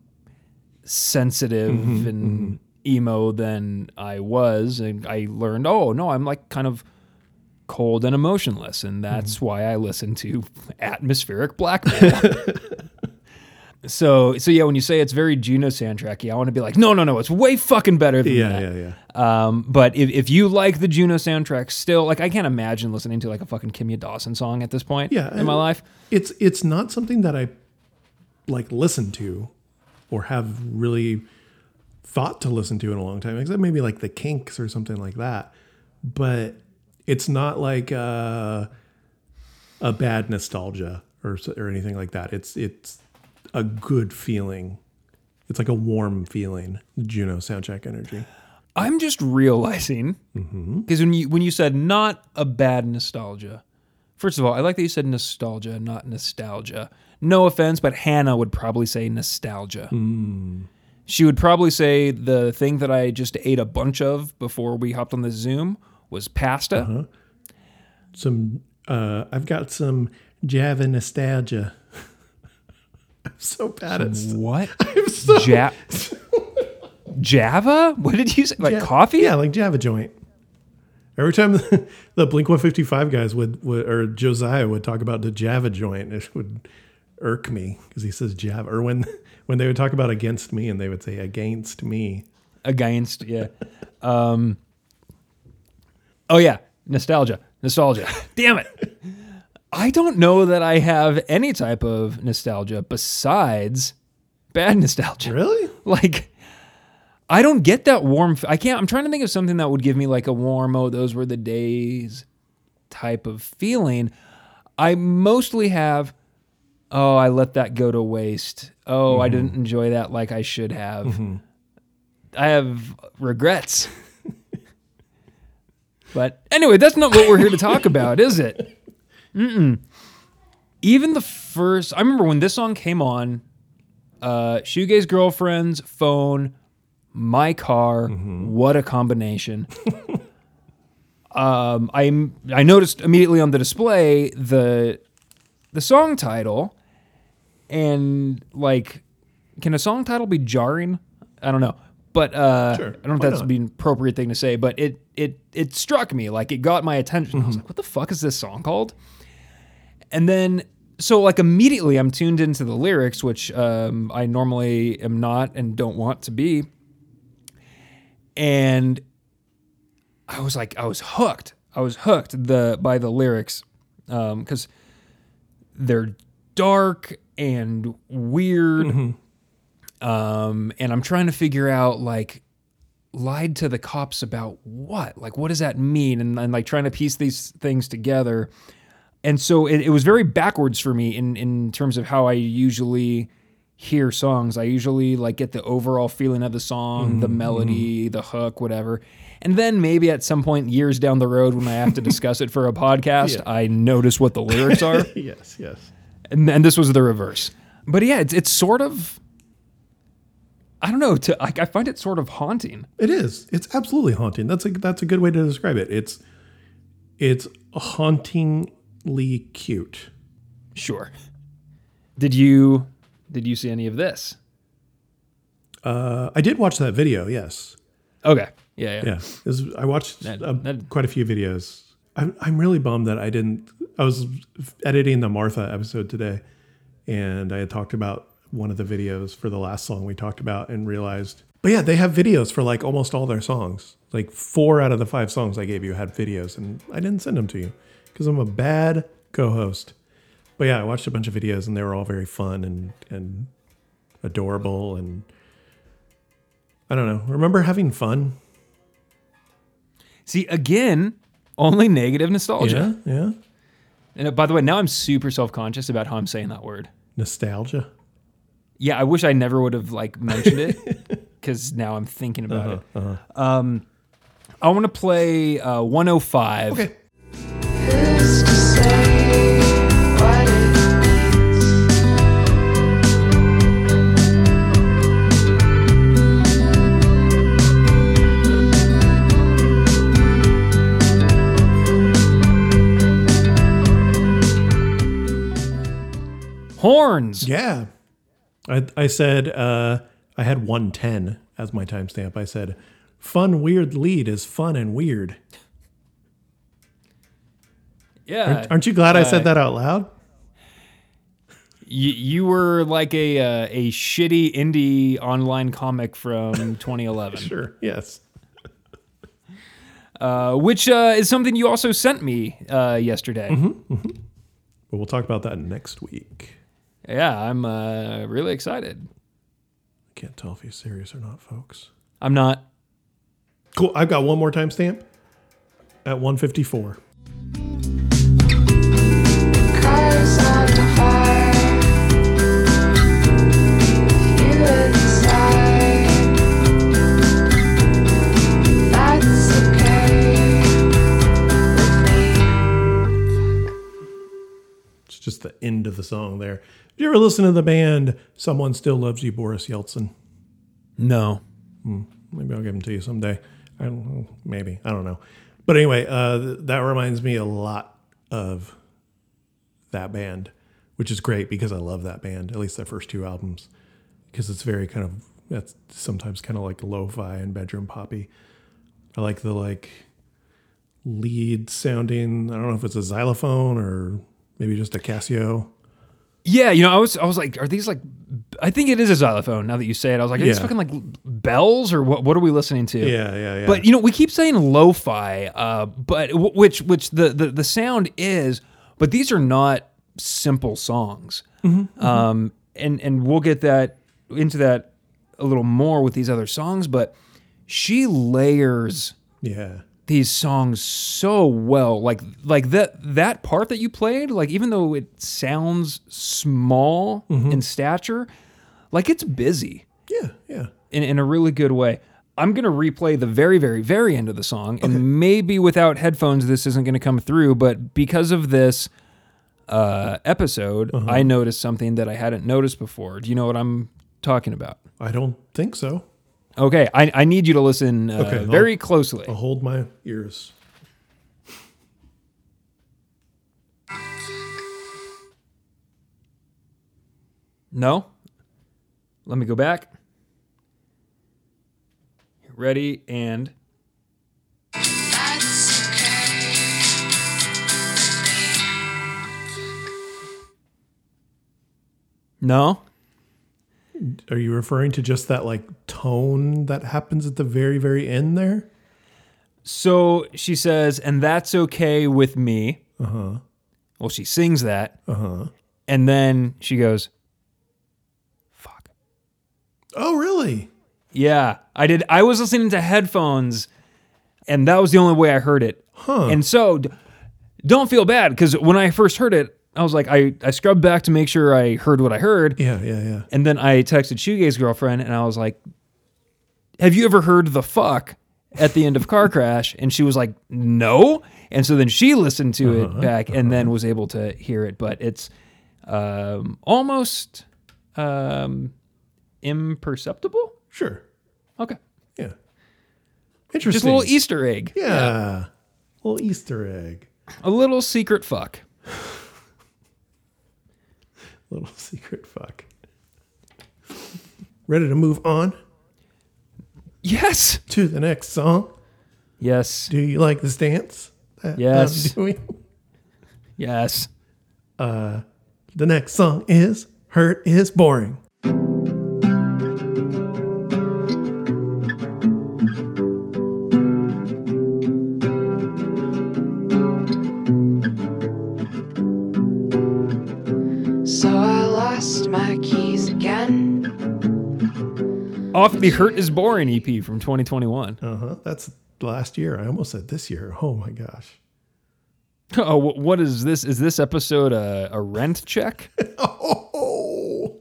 sensitive mm-hmm. and emo than I was, and I learned, oh no, I'm like kind of cold and emotionless, and that's why I listen to atmospheric black metal. so, so yeah, when you say it's very Juno soundtracky, I want to be like, no, no, no, it's way fucking better than Yeah, that. yeah, yeah. Um, but if, if you like the Juno soundtrack still, like I can't imagine listening to like a fucking Kimya Dawson song at this point Yeah, in my life. It's it's not something that I like listen to or have really thought to listen to in a long time. Except maybe like the Kinks or something like that. But it's not like uh, a bad nostalgia or or anything like that. It's it's a good feeling. It's like a warm feeling. Juno soundtrack energy. I'm just realizing because when you when you said not a bad nostalgia, first of all, I like that you said nostalgia, not nostalgia. No offense, but Hannah would probably say nostalgia. She would probably say the thing that I just ate a bunch of before we hopped on the Zoom was pasta. Some uh, I've got some Java nostalgia. I'm so bad at What? Ja- Java? What did you say? Like Ja- coffee? Yeah, like Java joint. Every time the, Blink 155 guys would, would, or Josiah would talk about the Java joint, it would irk me because he says Java. Or when, when they would talk about against me and they would say against me. against yeah um oh yeah. Nostalgia. Nostalgia. Damn it. I don't know that i have any type of nostalgia besides bad nostalgia. Really? like i don't get that warm f- i can't i'm trying to think of something that would give me like a warm oh those were the days type of feeling. I mostly have oh i let that go to waste. Oh i mm-hmm. didn't enjoy that like i should have. Mm-hmm. I have regrets but anyway that's not what we're here to talk about is it Mm-mm. even the first i remember when this song came on uh, Shoegaze girlfriend's phone, my car. What a combination! um, I I noticed immediately on the display the the song title, and like, can a song title be jarring? I don't know, but uh, Sure, I don't know if why that's not? the appropriate thing to say. But it it it struck me like it got my attention. I was like, what the fuck is this song called? And then so like immediately I'm tuned into the lyrics, which um, I normally am not and don't want to be. And I was like, I was hooked. I was hooked the by the lyrics because they're dark and weird. Um, and I'm trying to figure out like lied to the cops about what? Like, what does that mean? And, and like trying to piece these things together and so it, it was very backwards for me in in terms of how I usually hear songs. I usually like get the overall feeling of the song, the mm-hmm. melody, the hook, whatever. And then maybe at some point years down the road when I have to discuss it for a podcast, I notice what the lyrics are. Yes, yes. and, and this was the reverse. But yeah, it's it's sort of I don't know, to like I find it sort of haunting. It is. It's absolutely haunting. That's a that's a good way to describe it. It's it's hauntingly cute. Sure. Did you did you see any of this? Uh, I did watch that video. Yes. Okay. Yeah, yeah. Yeah. This- I watched That- uh, that- quite a few videos. I'm I'm really bummed that I didn't. I was editing the Martha episode today, and I had talked about one of the videos for the last song we talked about, and realized But yeah, they have videos for like almost all their songs. Like four out of the five songs I gave you had videos, and I didn't send them to you because I'm a bad co-host. But yeah, I watched a bunch of videos, and they were all very fun and and adorable, and I don't know. Remember having fun? See, again, only negative nostalgia. Yeah, yeah. And uh, by the way, now I'm super self conscious about how I'm saying that word. Nostalgia. Yeah, I wish I never would have like mentioned it because now I'm thinking about Uh-huh, it. Um, I want to play uh, 105. Okay. Who's to say what it means? Horns. Yeah. I, I said uh, I had 110 as my timestamp. I said, fun, weird lead is fun and weird. Yeah. Aren't you glad I Uh, said that out loud? You, you were like a uh, a shitty indie online comic from 2011, Sure. Yes. uh, which uh, is something you also sent me uh, yesterday. But we'll talk about that next week. Yeah, I'm uh, really excited. I can't tell if he's serious or not, folks. I'm not. Cool. I've got one more timestamp at 154. Just the end of the song there. Did you ever listen to the band Someone Still Loves You, Boris Yeltsin? No. Maybe I'll give them to you someday. I don't know. Maybe. I don't know. But anyway, uh, th- that reminds me a lot of that band, which is great because I love that band, at least their first two albums, because it's very kind of, that's sometimes kind of like lo-fi and bedroom poppy. I like the like lead sounding, I don't know if it's a xylophone or maybe just a Casio. Yeah, you know, I was I was like, are these like? I think it is a xylophone. Now that you say it, I was like, are these fucking like bells or what? What are we listening to? Yeah, yeah, yeah. But you know, we keep saying lo-fi, uh, but w- which which the, the the sound is, but these are not simple songs. Um, and and we'll get that into that a little more with these other songs, but she layers yeah. These songs so well like like that that part that you played like even though it sounds small in stature like it's busy. Yeah, yeah. in, in a really good way. I'm going to replay the very very very end of the song and maybe without headphones this isn't going to come through but because of this uh, episode i noticed something that i hadn't noticed before. Do you know what i'm talking about? I don't think so. Okay i, I need you to listen uh, Okay, I'll- very closely I'll hold my ears. No? Let me go back. Ready and no. Are you referring to just that like tone that happens at the very, very end there? So she says, and that's okay with me. Uh huh. Well, she sings that. Uh huh. And then she goes, fuck. Oh, really? Yeah, I did. I was listening to headphones, and that was the only way I heard it. Huh. And so, d- don't feel bad because when I first heard it, I was like, I, I scrubbed back to make sure I heard what I heard. Yeah, yeah, yeah. And then I texted Shoegaze girlfriend and I was like, Have you ever heard the fuck at the end of Car Crash? And she was like, No. And so then she listened to it back and then was able to hear it. But it's um, almost um, imperceptible. Sure. Okay. Yeah. Interesting. Just a little Easter egg. Yeah. Little Easter egg. A little secret fuck. Little secret fuck. Ready to move on Yes. to the next song? Yes. Do you like this dance? that I'm Yes. doing? Yes. Uh, the next song is Hurt is Boring. Off the Hurt is Boring EP from 2021. Uh huh. That's last year. I almost said this year. Oh my gosh. Oh, what is this? Is this episode a, a rent check? Oh,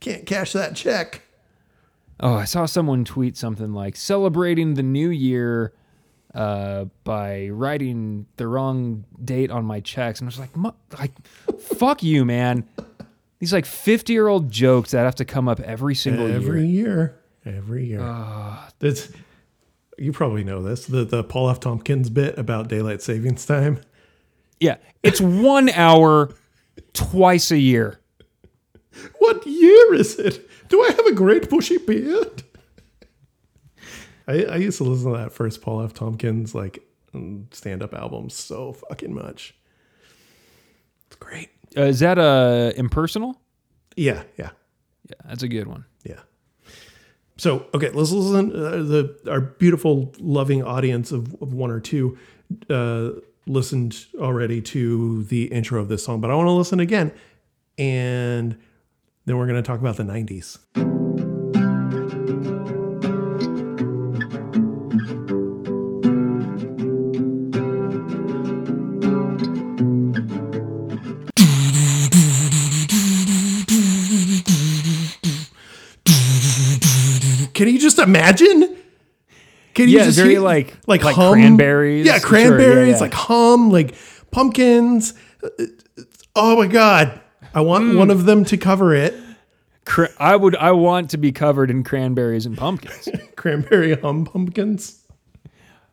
can't cash that check. Oh, I saw someone tweet something like celebrating the new year uh, by writing the wrong date on my checks, and I was like, like, fuck you, man. These like fifty year old jokes that have to come up every single Every year. Every year. Every year. Ah. That's you probably know this. The the Paul F. Tompkins bit about daylight savings time. Yeah, it's one hour twice a year. What year is it? Do I have a great bushy beard? I, I used to listen to that first Paul F. Tompkins like mm, stand up album so fucking much. It's great. Uh, is that uh, impersonal? Yeah, yeah, Yeah, that's a good one. yeah. So okay, let's listen. Uh, the our beautiful, loving audience of, of one or two uh, listened already to the intro of this song, but I want to listen again, and then we're going to talk about the '90s. Can you just imagine? Can you Yeah, just very hear- like- like like hum? cranberries. Yeah, Sure, cranberries, yeah, yeah. like hum, like pumpkins. Oh my god. I want Hmm. one of them to cover it. Cra- I would. I want to be covered in cranberries and pumpkins. Cranberry hum pumpkins.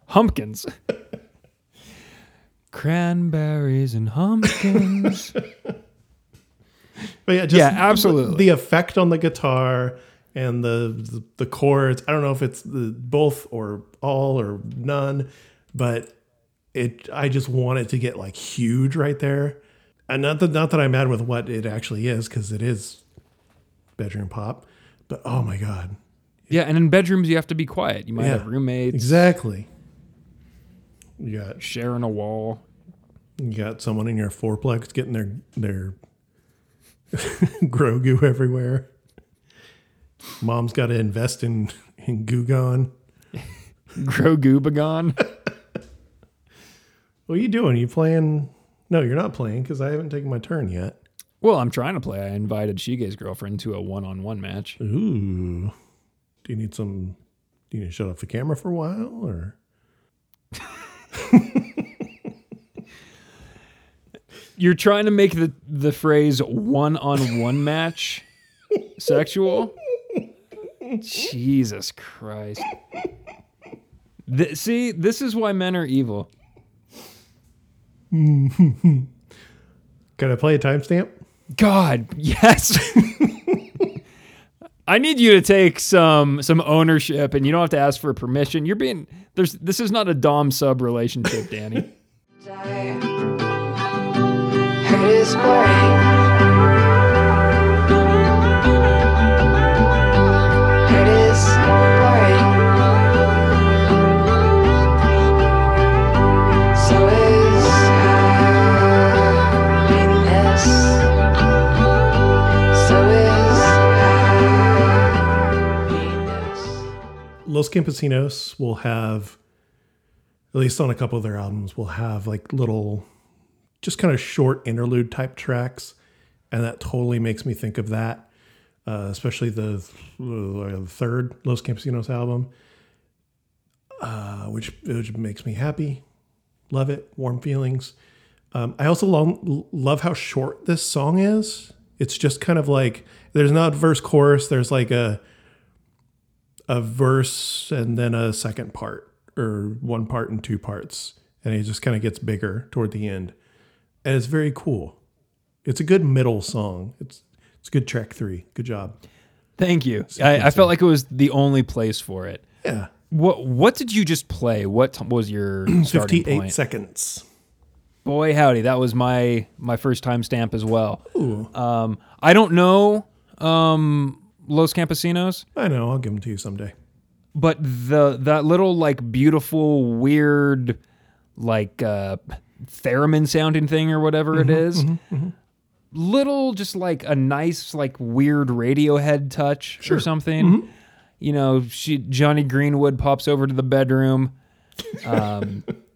Humpkins. Cranberries and humpkins. But yeah, just Yeah, absolutely. The effect on the guitar and the the, the chords. I don't know if it's the both or all or none, but it. I just want it to get like huge right there. And not that not that I'm mad with what it actually is because it is bedroom pop. But oh my god, yeah, and in bedrooms you have to be quiet. You might Yeah. have roommates exactly. You got sharing a wall. you got someone in your fourplex getting their their Grogu everywhere. Mom's got to invest in in Gugon. Grow Goobagon. What are you doing? you playing? No, you're not playing because I haven't taken my turn yet. well, I'm trying to play. I invited Shoegaze girlfriend to a one-on-one match. Ooh. Do you need some? Do you need to shut off the camera for a while, or You're trying to make the the phrase one-on-one match sexual. Jesus Christ. Th- see, this is why men are evil. can I play a timestamp? God, yes. I need you to take some some ownership, and you don't have to ask for permission. You're being there's this is not a dom sub relationship, Danny. Los Campesinos will have, at least on a couple of their albums, will have like little, just kind of short interlude type tracks, and that totally makes me think of that. Uh, especially the, third Los Campesinos album, uh, which which makes me happy, love it, warm feelings. Um, I also lo- love how short this song is. It's just kind of like there's not verse chorus. There's like a a verse and then a second part or one part and two parts and it just kind of gets bigger toward the end and it's very cool it's a good middle song it's it's a good track three good job Thank you. I, I felt like it was the only place for it. yeah What what did you just play? What t- was your starting 58 point? seconds Boy, howdy, that was my my first time stamp as well. Ooh. Um, I don't know um, Los Campesinos. i know i'll give them to you someday but the that little like beautiful weird like uh theremin sounding thing or whatever it is, little just like a nice like weird Radiohead touch or something. You know, she Jonny Greenwood pops over to the bedroom. Um,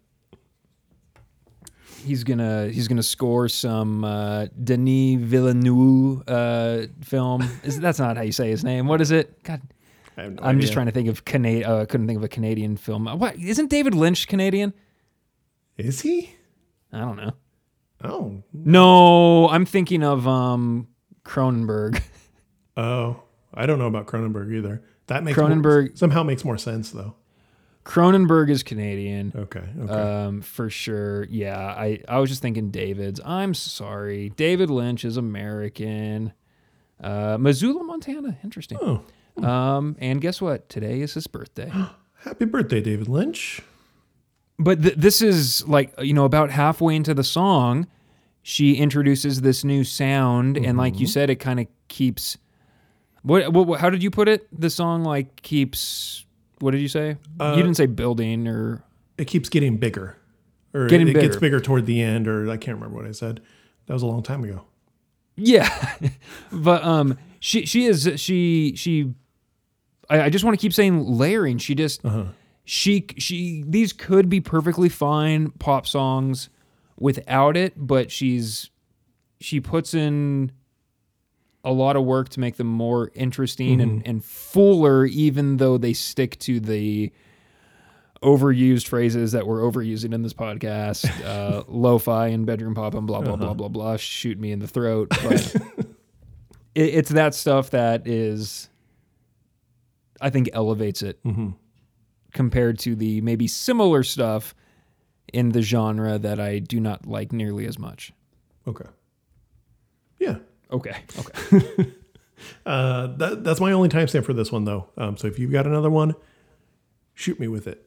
he's gonna he's gonna score some uh, Denis Villeneuve uh, film. Is that's not how you say his name? What is it? God, I no I'm just trying to think of Canadian. Uh, I couldn't think of a Canadian film. What isn't David Lynch Canadian? Is he? I don't know. Oh, No, I'm thinking of um Cronenberg. oh, I don't know about Cronenberg either. That makes more- Cronenberg- somehow makes more sense though. Cronenberg is Canadian. Okay, okay. Um, for sure. Yeah, I, I was just thinking David's. I'm sorry. David Lynch is American. Uh, Missoula, Montana. Interesting. oh, Um, and guess what? Today is his birthday. happy birthday, David Lynch. but th- this is like, you know, about halfway into the song, she introduces this new sound. And like you said, it kind of keeps. What, what, what- how did you put it? The song like keeps. What did you say? you didn't say building or. It keeps getting bigger, or Getting it gets bigger. bigger toward the end, or I can't remember what I said. That was a long time ago. Yeah, but um, she she is she she. I, I just want to keep saying layering. She just she she these could be perfectly fine pop songs without it, but she's she puts in a lot of work to make them more interesting and, mm-hmm. and fuller, even though they stick to the overused phrases that we're overusing in this podcast, uh, lo-fi and bedroom pop and blah blah blah uh-huh. blah blah. Shoot me in the throat, but it, it's that stuff that is, I think, elevates it mm-hmm. compared to the maybe similar stuff in the genre that I do not like nearly as much. Okay. Yeah. Okay, okay. Uh, that, that's my only timestamp for this one, though. Um, so if you've got another one, shoot me with it.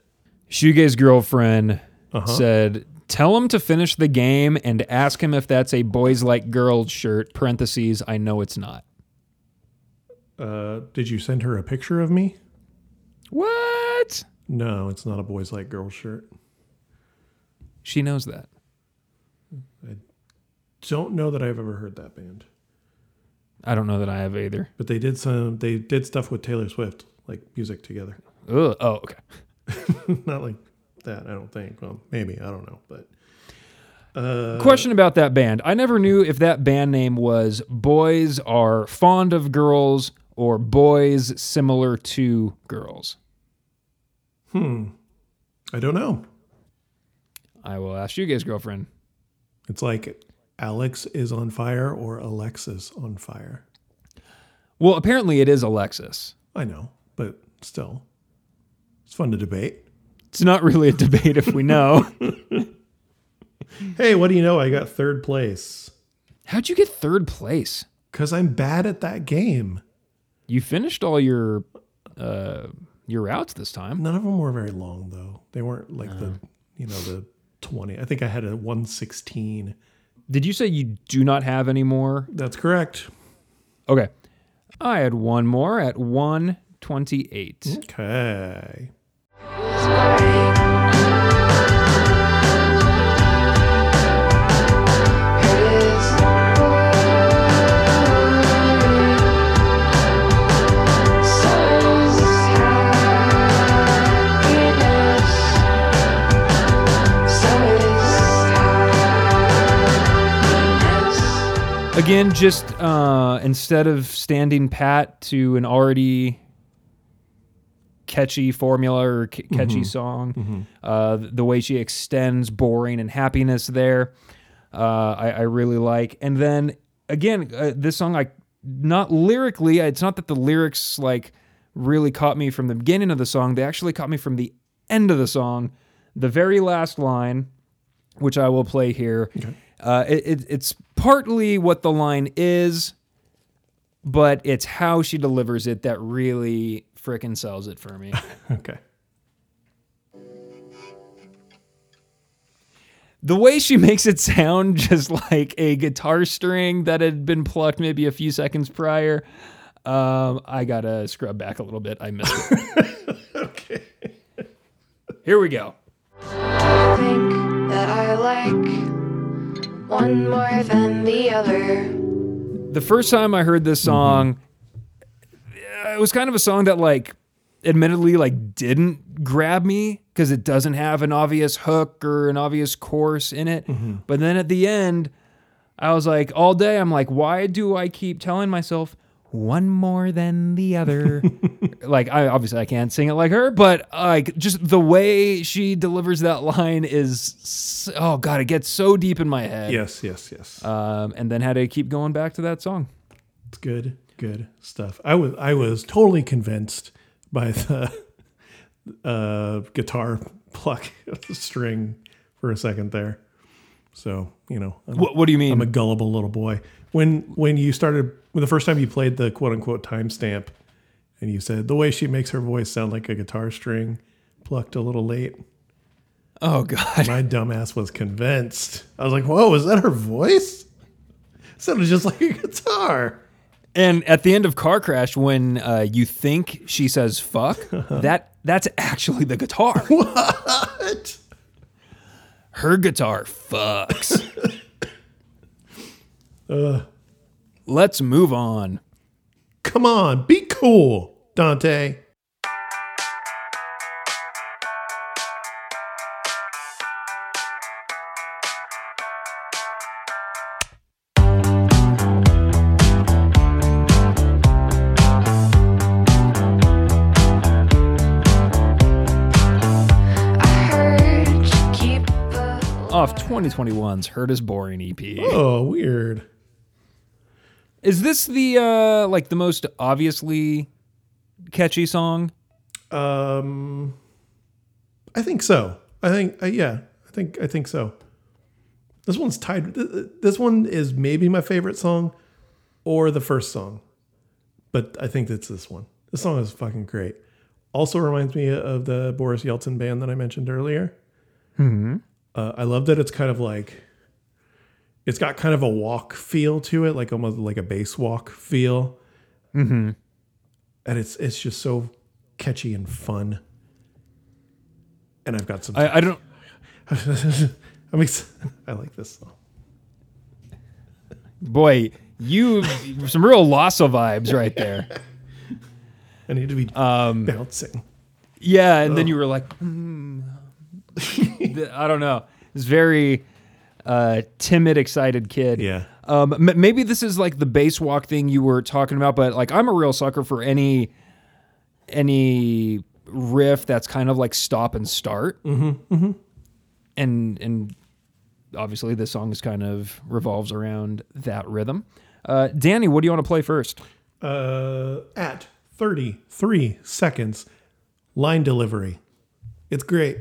Shoegaze girlfriend said, "Tell him to finish the game and ask him if that's a boys like girls shirt." Parentheses. I know it's not. Uh, did you send her a picture of me? What? No, it's not a boys like girls shirt. She knows that. I don't know that I've ever heard that band, I don't know that I have either. but they did some. They did stuff with Taylor Swift, like music together. Ugh. Oh, okay. not like that. I don't think. Well, maybe I don't know, but Question about that band. I never knew if that band name was Boys Are Fond of Girls or Boys Similar to Girls. Hmm. I don't know. I will ask Shoegaze, girlfriend. It's like Alex is on fire or Alexis on fire. Well, apparently it is Alexis. I know, but still, it's fun to debate. It's not really a debate if we know. Hey, what do you know? I got third place How'd you get third place? because I'm bad at that game. You finished all your uh, your routes this time. None of them were very long though. They weren't like the you know the twenty. I think I had a one sixteen. Did you say you do not have any more? That's correct. Okay. I had one more at 128. Okay. Again, just uh, instead of standing pat to an already catchy formula or c- catchy song, uh, the way she extends boring and happiness there, uh, I, I really like. And then again, uh, this song, I not lyrically, it's not that the lyrics like really caught me from the beginning of the song. They actually caught me from the end of the song. The very last line, which I will play here. Uh, it, it, it's partly what the line is, but it's how she delivers it that really frickin' sells it for me. Okay. the way she makes it sound just like a guitar string that had been plucked maybe a few seconds prior. Um, I gotta scrub back a little bit. I missed it. Okay. Here we go. One more than the other. the first time I heard this song, uh, it was kind of a song that like admittedly like didn't grab me because it doesn't have an obvious hook or an obvious chorus in it. But then at the end, I was like, all day, I'm like, why do I keep telling myself one more than the other? like, I obviously I can't sing it like her, but like just the way she delivers that line is, s- oh god, it gets so deep in my head. Yes, yes, yes. Um, and then had to keep going back to that song. It's good, good stuff. I was I was totally convinced by the uh, guitar pluck of the string for a second there. So you know, I'm, What, what do you mean? I'm a gullible little boy. When when you started, when the first time you played the quote unquote timestamp, and you said the way she makes her voice sound like a guitar string plucked a little late, oh god. my dumbass was convinced. I was like, "Whoa, is that her voice?" It sounded just like a guitar. And at the end of Car Crash, when uh, you think she says "fuck," that that's actually the guitar. What? Her guitar fucks. Uh. Let's move on. Come on, be cool, Dante. 2021's "Hurt Is Boring" EP. Oh, weird. Is this the uh, like the most obviously catchy song? Um, I think so. I think uh, yeah. I think I think so. This one's tied. This one is maybe my favorite song, or the first song, but I think it's this one. This song is fucking great. Also reminds me of the Boris Yeltsin band that I mentioned earlier. Uh, I love that it's kind of like it's got kind of a walk feel to it, like almost like a bass walk feel. Mm-hmm. And it's it's just so catchy and fun. And I've got some. I, I don't. I'm ex- I like this song. Boy, you some real Lhasa vibes right there. I need to be Um, bouncing. Yeah, and then you were like, hmm. I don't know. It's very uh, timid, excited kid. Yeah. Um, m- maybe this is like the bass walk thing you were talking about, but like I'm a real sucker for any any riff that's kind of like stop and start. Mm-hmm, And and obviously this song is kind of revolves around that rhythm. Uh, Danny, what do you want to play first? Uh, at 33 seconds, line delivery. It's great.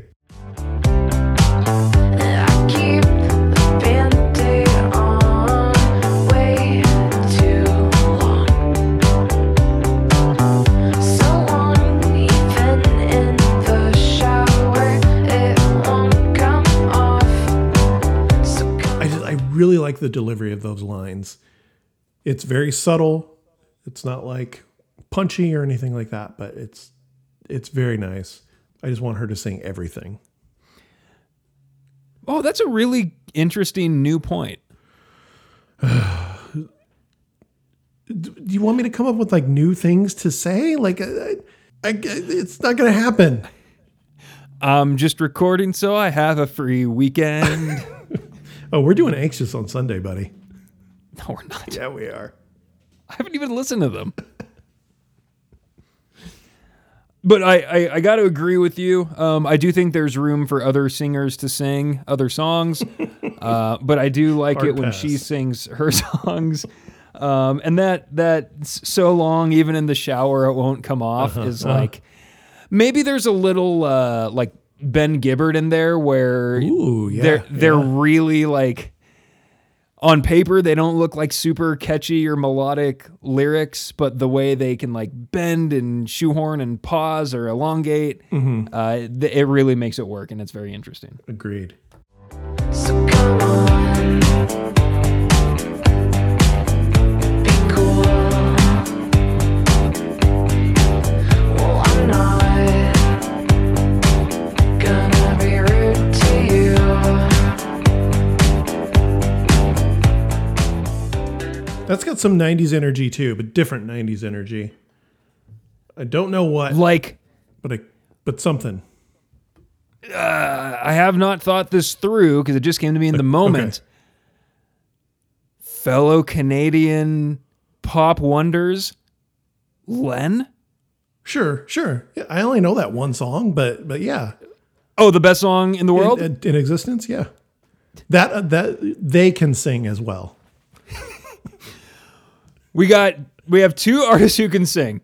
Really like the delivery of those lines. It's very subtle. It's not like punchy or anything like that, but it's it's very nice. I just want her to sing everything. Oh, that's a really interesting new point. Do you want me to come up with like new things to say? Like I, I, it's not going to happen. I'm just recording so I have a free weekend. Oh, we're doing anxious on Sunday, buddy. no, we're not. Yeah, we are. I haven't even listened to them. But I, I, I got to agree with you. Um, I do think there's room for other singers to sing other songs. uh, but I do like Hard it when she sings her songs. Um, and that that so long, even in the shower, it won't come off is like maybe there's a little uh, like Ben Gibbard in there where Ooh, yeah, they're they're yeah. really like on paper they don't look like super catchy or melodic lyrics, but the way they can like bend and shoehorn and pause or elongate, Mm-hmm. uh, th- it really makes it work, and it's very interesting. Agreed. So That's got some 90s energy too, but different 90s energy. I don't know what, Like, but I, but something. I have not thought this through because it just came to me in the moment. Fellow Canadian pop wonders, Len. Sure, sure. Yeah, I only know that one song, but but yeah, Oh, the best song in the world. in, in existence, yeah. That uh, that they can sing as well. We got we have two artists who can sing.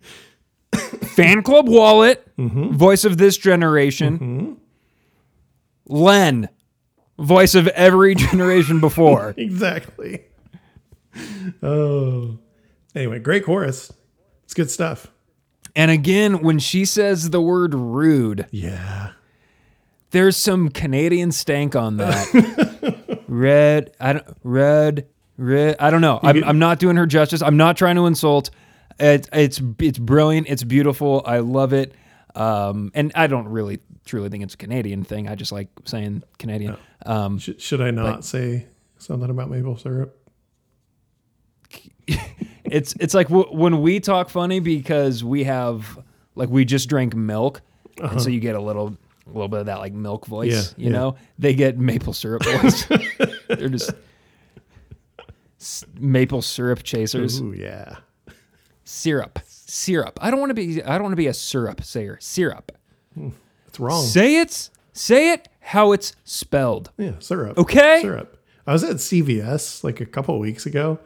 Fan Club Wallet, mm-hmm. voice of this generation. Mm-hmm. Len, voice of every generation before. Exactly. Oh. Anyway, great chorus. It's good stuff. and again, when she says the word rude, Yeah. there's some Canadian stank on that. red, I don't red, I don't know. I'm, I'm not doing her justice. I'm not trying to insult. It, it's it's brilliant. It's beautiful. I love it. Um, and I don't really truly think it's a Canadian thing. I just like saying Canadian. Um, Sh- should I not say something about maple syrup? it's it's like w- when we talk funny because we have like we just drank milk, and so you get a little a little bit of that like milk voice. Uh-huh. Yeah, you yeah. know, they get maple syrup voice. They're just s- maple syrup chasers. Ooh, yeah. Syrup, syrup. I don't want to be. I don't want to be a syrup sayer. Syrup. It's wrong. Say it. Say it how it's spelled. yeah, syrup. Okay. Syrup. I was at CVS like a couple of weeks ago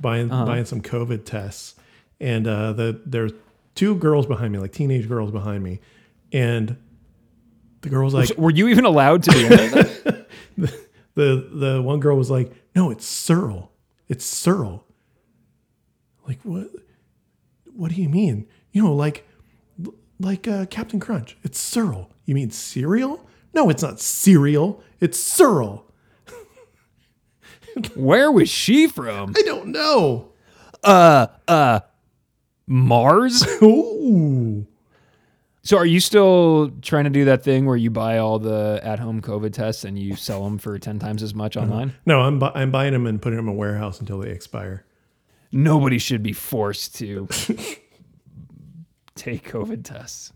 buying Uh-huh. buying some COVID tests. And uh the there's two girls behind me, like teenage girls behind me. And the girl was like Were you even allowed to be it? the the one girl was like, "No, it's Searle. It's Searle." Like what? What do you mean? You know, like like uh, Captain Crunch. It's Searle. You mean cereal? No, it's not cereal. It's Searle. Where was she from? I don't know. Uh, uh, Mars? Ooh. So are you still trying to do that thing where you buy all the at-home COVID tests and you sell them for 10 times as much online? No, I'm bu- I'm buying them and putting them in a warehouse until they expire. Nobody should be forced to take COVID tests.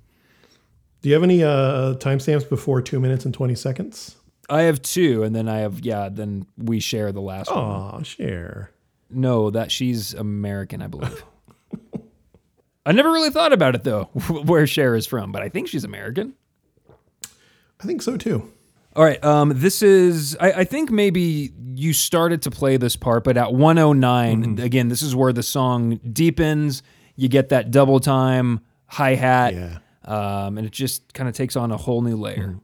Do you have any uh, timestamps before two minutes and twenty seconds? I have two, and then I have yeah. Then we share the last one. Aw, share. No, that she's American, I believe. I never really thought about it though, where Cher is from, but I think she's American. I think so too. All right. Um, this is, I, I think maybe you started to play this part, but at 109, again, this is where the song deepens. You get that double time hi hat, Yeah. um, and it just kind of takes on a whole new layer.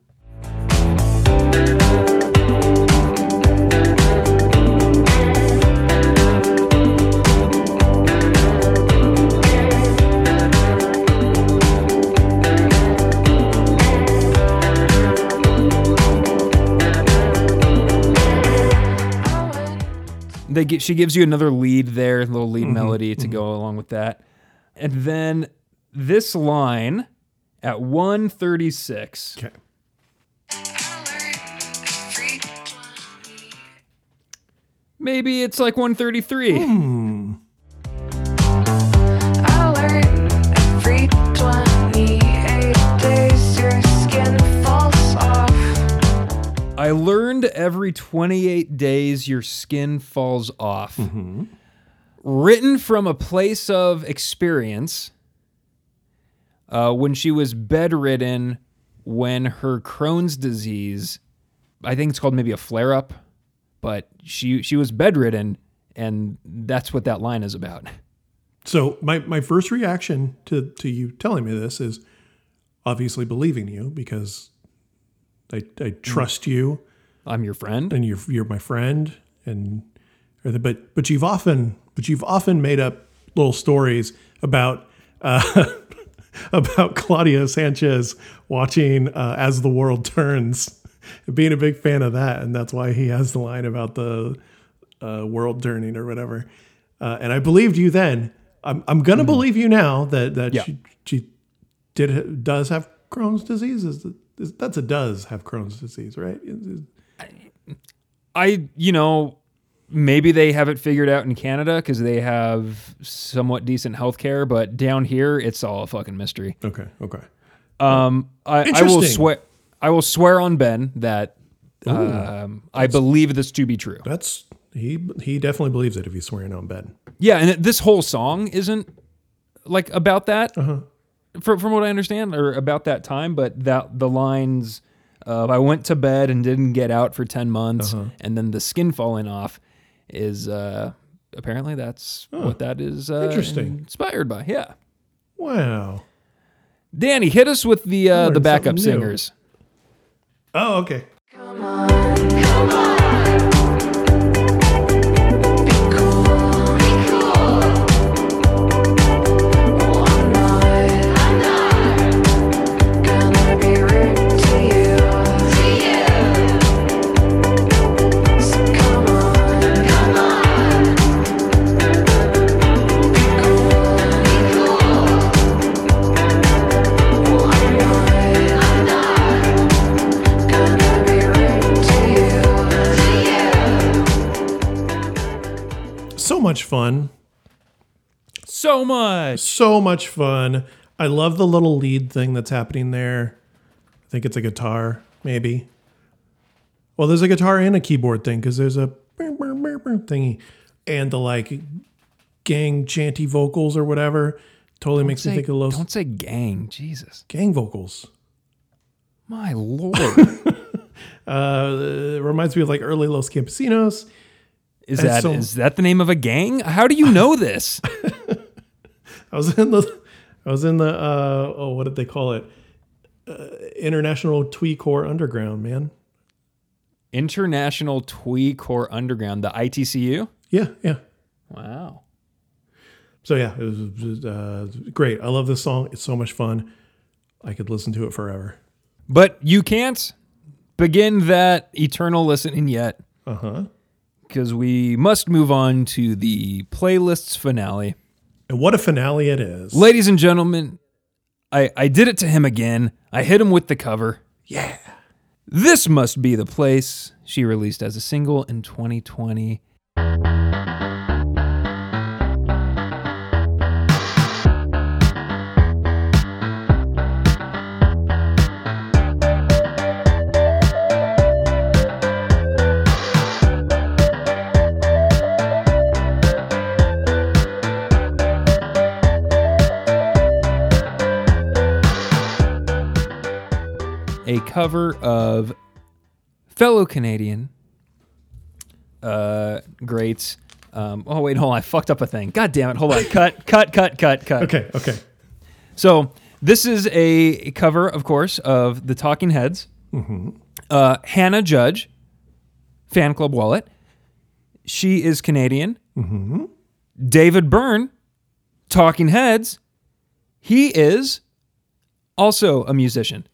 They get, she gives you another lead there, a little lead mm-hmm. melody to go mm-hmm. along with that. And then this line at 136. Okay. Maybe it's like 133. I hmm. I learned every 28 days your skin falls off. Written from a place of experience uh, when she was bedridden when her Crohn's disease, I think it's called maybe a flare up, but she, she was bedridden, and that's what that line is about. So my, my first reaction to, to you telling me this is obviously believing you because I, I trust you I'm your friend. and you're you're my friend and or the, but but you've often but you've often made up little stories about uh, about Claudio Sanchez watching uh, as the world turns, being a big fan of that, and that's why he has the line about the uh, world turning or whatever. Uh, and I believed you then. I'm I'm gonna believe you now that that Yeah. she she did does have Crohn's disease. Is, is that's a does have Crohn's disease, right? I, you know, maybe they have it figured out in Canada because they have somewhat decent healthcare, but down here it's all a fucking mystery. Okay. Okay. Um, I, I will swear. I will swear on Ben that um, I believe this to be true. That's he. He definitely believes it if he's swearing on Ben. Yeah, and this whole song isn't like about that, from from what I understand, or about that time. But that the lines of "I went to bed and didn't get out for ten months," and then the skin falling off is uh, apparently that's what that is. Uh, Interesting. inspired by. Yeah, Wow. Danny, hit us with the uh, learned the backup something new. singers. Oh, okay. Come on, come on. Much fun. So much. So much fun. I love the little lead thing that's happening there. I think it's a guitar, maybe. Well, there's a guitar and a keyboard thing because there's a thingy, and the like gang chanty vocals or whatever. Totally makes me think of those don't say gang, Jesus, gang vocals. my lord. Uh, it reminds me of like early Los Campesinos. Is And that so- is that the name of a gang? How do you know this? I was in the, I was in the, uh, oh, what did they call it? Uh, International Twee Core Underground, man. International Twee Core Underground, the ITCU. Yeah, yeah. Wow. So yeah, it was, it was, uh, great. I love this song. It's so much fun. I could listen to it forever. But you can't begin that eternal listening yet Uh huh. Because we must move on to the playlist's finale. And what a finale it is. Ladies and gentlemen, I, I did it to him again. I hit him with the cover. yeah. This must be the place she released as a single in 2020. Cover of fellow Canadian uh, greats. Um, oh wait, hold on, I fucked up a thing. God damn it! Hold on, cut, cut, cut, cut, cut. Okay. Okay. So this is a cover, of course, of the Talking Heads. Uh, Hannah Judge, fan club wallet. She is Canadian. David Byrne, Talking Heads. He is also a musician.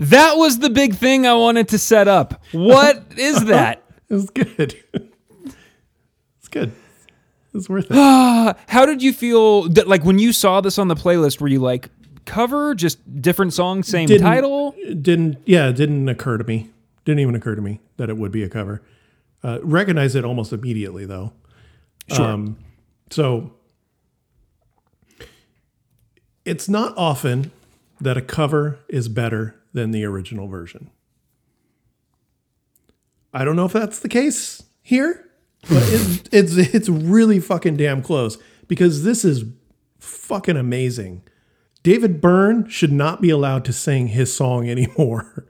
That was the big thing I wanted to set up. What is that? It's good. it's good. It's worth it. How did you feel that like when you saw this on the playlist? Were you like cover, just different songs, same Didn't- title? Didn't. Yeah. It didn't occur to me. Didn't even occur to me that it would be a cover. Uh, recognize it almost immediately though. Sure. Um, so it's not often that a cover is better than the original version. I don't know if that's the case here, but it's it's it's really fucking damn close because this is fucking amazing. David Byrne should not be allowed to sing his song anymore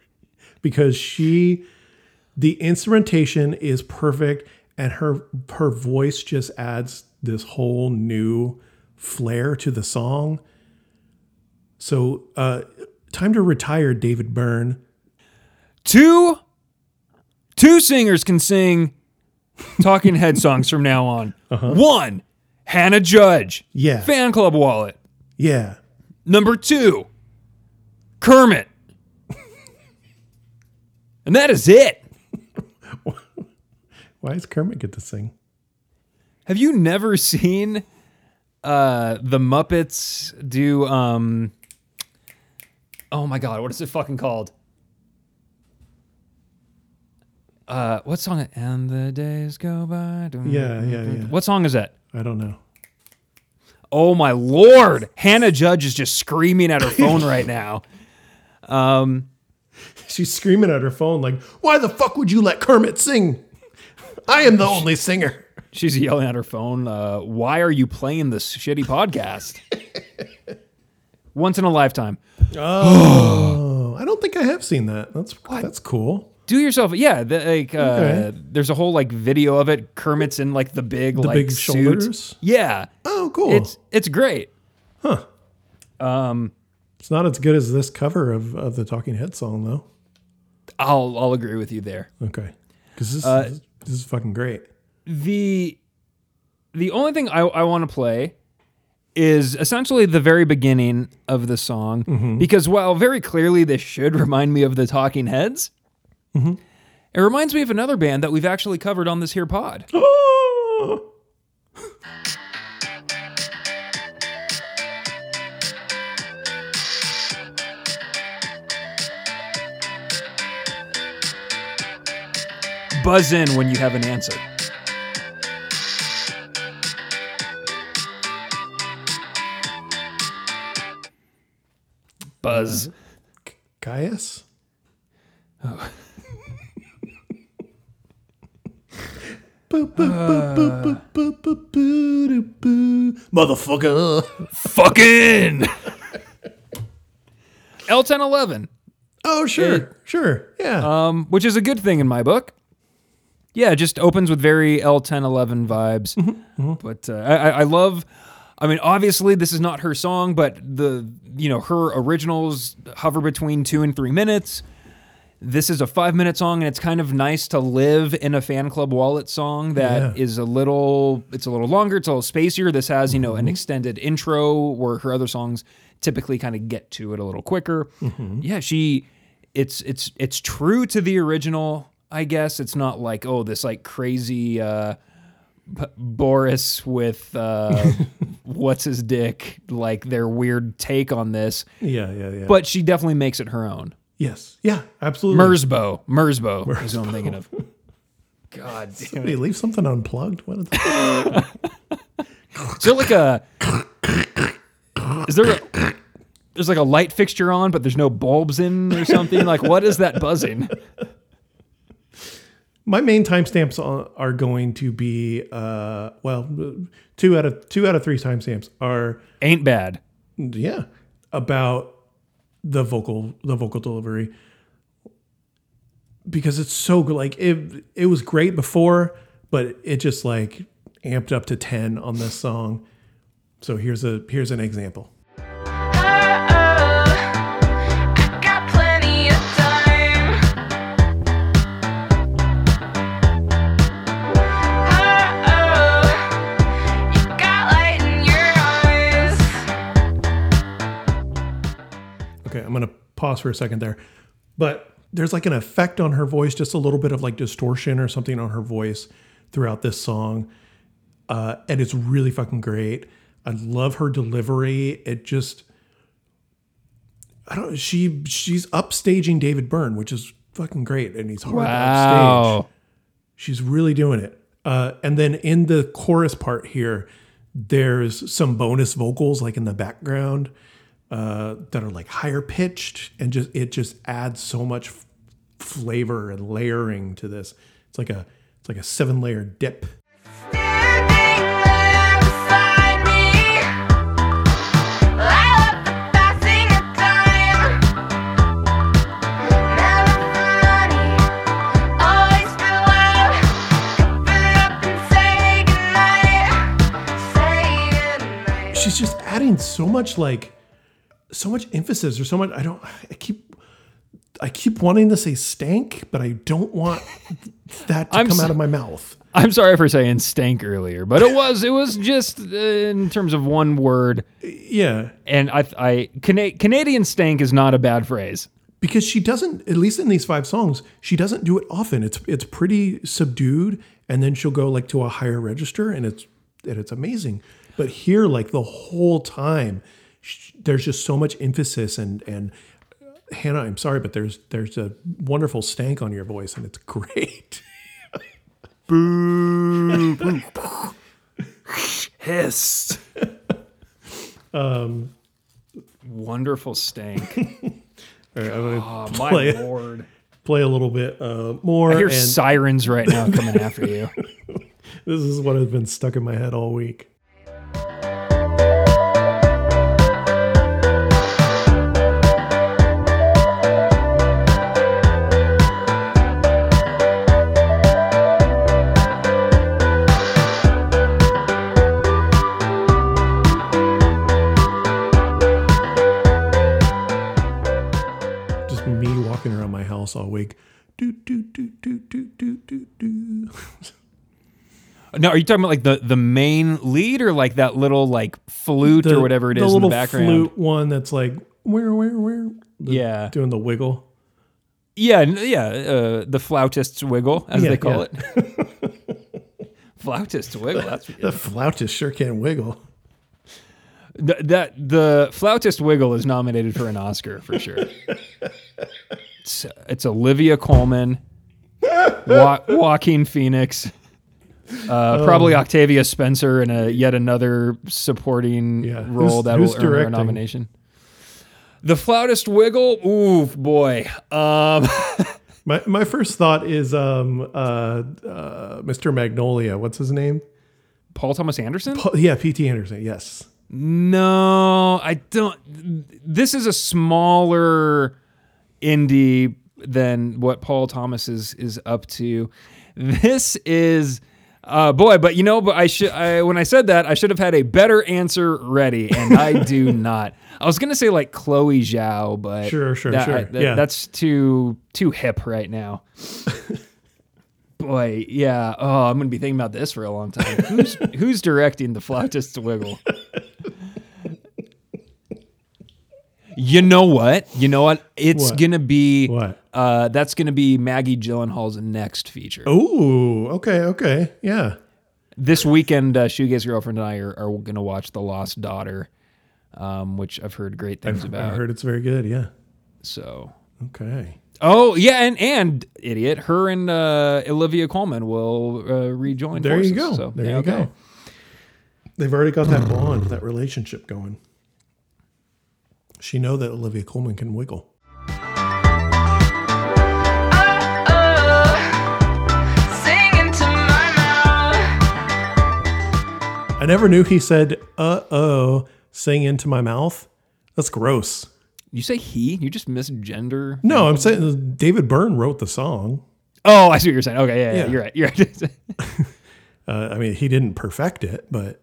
because she the instrumentation is perfect and her her voice just adds this whole new flair to the song. So, uh time to retire David Byrne. Two two singers can sing Talking Head songs from now on. One, Hannah Judge, Yeah. fan club wallet. Yeah. Number two, Kermit. and that is it. Why does Kermit get to sing? Have you never seen uh the Muppets do um Oh my god, what is it fucking called? Uh, what song? And the days go by. Yeah, yeah, yeah. What song is that? I don't know. Oh my lord! Hannah Judge is just screaming at her phone right now. Um, She's screaming at her phone like, "Why the fuck would you let Kermit sing? I am the only singer." She's yelling at her phone. Uh, Why are you playing this shitty podcast? Once in a lifetime. Oh, I don't think I have seen that. That's that's cool. Do yourself, yeah. The, like, uh, Okay. there's a whole like video of it. Kermit's in like the big The like big suit. shoulders. Yeah, Oh, cool. it's it's great. It's not as good as this cover of, of the Talking Head song, though. I'll I'll agree with you there. Okay, because this, Uh, this this is fucking great. the the only thing I, I want to play is essentially the very beginning of the song Mm-hmm. because while very clearly this should remind me of the Talking Heads, Mm-hmm. it reminds me of another band that we've actually covered on this here pod. Buzz in when you have an answer. Boo, boo, doo, boo. Motherfucker. Fucking L1011. Oh, sure. Sure. Yeah. um, which is a good thing in my book. Yeah, it just opens with very L1011 vibes. But uh, I, I- I love. I mean, obviously, this is not her song, but the you know her originals hover between two and three minutes. This is a five minute song, and it's kind of nice to live in a fan club wallet song that is Yeah. a little. It's a little longer. It's a little spacier. This has you know an extended intro where her other songs typically kind of get to it a little quicker. Yeah, she. It's it's it's true to the original. I guess it's not like oh this like crazy. uh Boris with uh, what's his dick, like their weird take on this, yeah, yeah, yeah. but she definitely makes it her own. yes. Yeah, absolutely. Merzbow, Merzbow is what I'm thinking of. God damn Somebody it! leave something unplugged. What is that? Is there like a? Is there a? There's like a light fixture on, but there's no bulbs in or something. Like, what is that buzzing? My main timestamps are- going to be uh, well, two out of two out of three timestamps are Ain't bad. yeah about the vocal the vocal delivery. Because it's so good like it it was great before but it just like amped up to 10 on this song. So here's a here's an example i'm gonna pause for a second there but there's like an effect on her voice just a little bit of like distortion or something on her voice throughout this song uh, and it's really fucking great i love her delivery it just I don't. She she's upstaging David Byrne, which is fucking great, and he's hard to upstage. Wow. She's really doing it. Uh, and then in the chorus part here, there's some bonus vocals like in the background uh, that are like higher pitched, and just it just adds so much f- flavor and layering to this. It's like a it's like a seven layer dip. She's just adding so much like so much emphasis or so much i don't i keep i keep wanting to say stank but i don't want that to I'm come s- out of my mouth. I'm sorry for saying stank earlier, but it was it was just uh, in terms of one word, yeah. And I I Cana- Canadian stank is not a bad phrase. because she doesn't at least in these five songs she doesn't do it often. It's it's pretty subdued and then she'll go like to a higher register and it's and it's amazing. But here like the whole time there's just so much emphasis and and Hannah, I'm sorry, but there's there's a wonderful stank on your voice, and it's great. Boo! Hissed. um, wonderful stank. All right, I'm gonna Oh, my play, lord! play a little bit uh, more. I hear and sirens right now coming after you. this is what has been stuck in my head all week. House all week. Do do do do do do do do. Now, are you talking about like the the main lead or like that little like flute or whatever it is the in the background? flute one that's like where where where the- Yeah. doing the wiggle. Yeah, yeah. Uh, the flautist's wiggle, as Yeah, they call yeah. it. Flautist's wiggle. That's The flautist sure can wiggle. Th- that the flautist wiggle is nominated for an Oscar for sure. it's, it's Olivia Colman, Wa- Joaquin Phoenix, uh, probably Octavia Spencer, in a yet another supporting Yeah. role Who's- that who's will earn her a nomination. The flautist wiggle. Ooh boy. Um, My my first thought is um uh, uh Mr. Magnolia. What's his name? Paul Thomas Anderson. Pa- yeah, P.T. Anderson. Yes. No, I don't. This is a smaller indie than what Paul Thomas is is up to. This is. Uh, boy, but you know, but I should. I, when I said that, I should have had a better answer ready, and I do not. I was gonna say like Chloe Zhao, but Sure, sure, that- sure. I- that- Yeah. that's too too hip right now. Boy, yeah. Oh, I'm gonna be thinking about this for a long time. Who's who's directing the Flautist Wiggle? You know what? You know what? It's What? gonna be What? Uh, that's gonna be Maggie Gyllenhaal's next feature. Oh, okay, okay, yeah. This weekend, uh, Shoegaze girlfriend and I are, are gonna watch The Lost Daughter, um, which I've heard great things about. I about. heard it's very good. Yeah. So, Okay. oh yeah, and and idiot, her and uh, Olivia Colman will uh, rejoin. There you forces. go. So, there yeah, you okay. go. They've already got that bond, that relationship going. She know that Olivia Colman can wiggle. Singing to my mouth. I never knew he said "uh oh" sing into my mouth. That's gross. You say he? You just misgender. No, I'm saying David Byrne wrote the song. Oh, I see what you're saying. Okay, yeah, yeah, Yeah. you're right. You're right. Uh, I mean, he didn't perfect it, but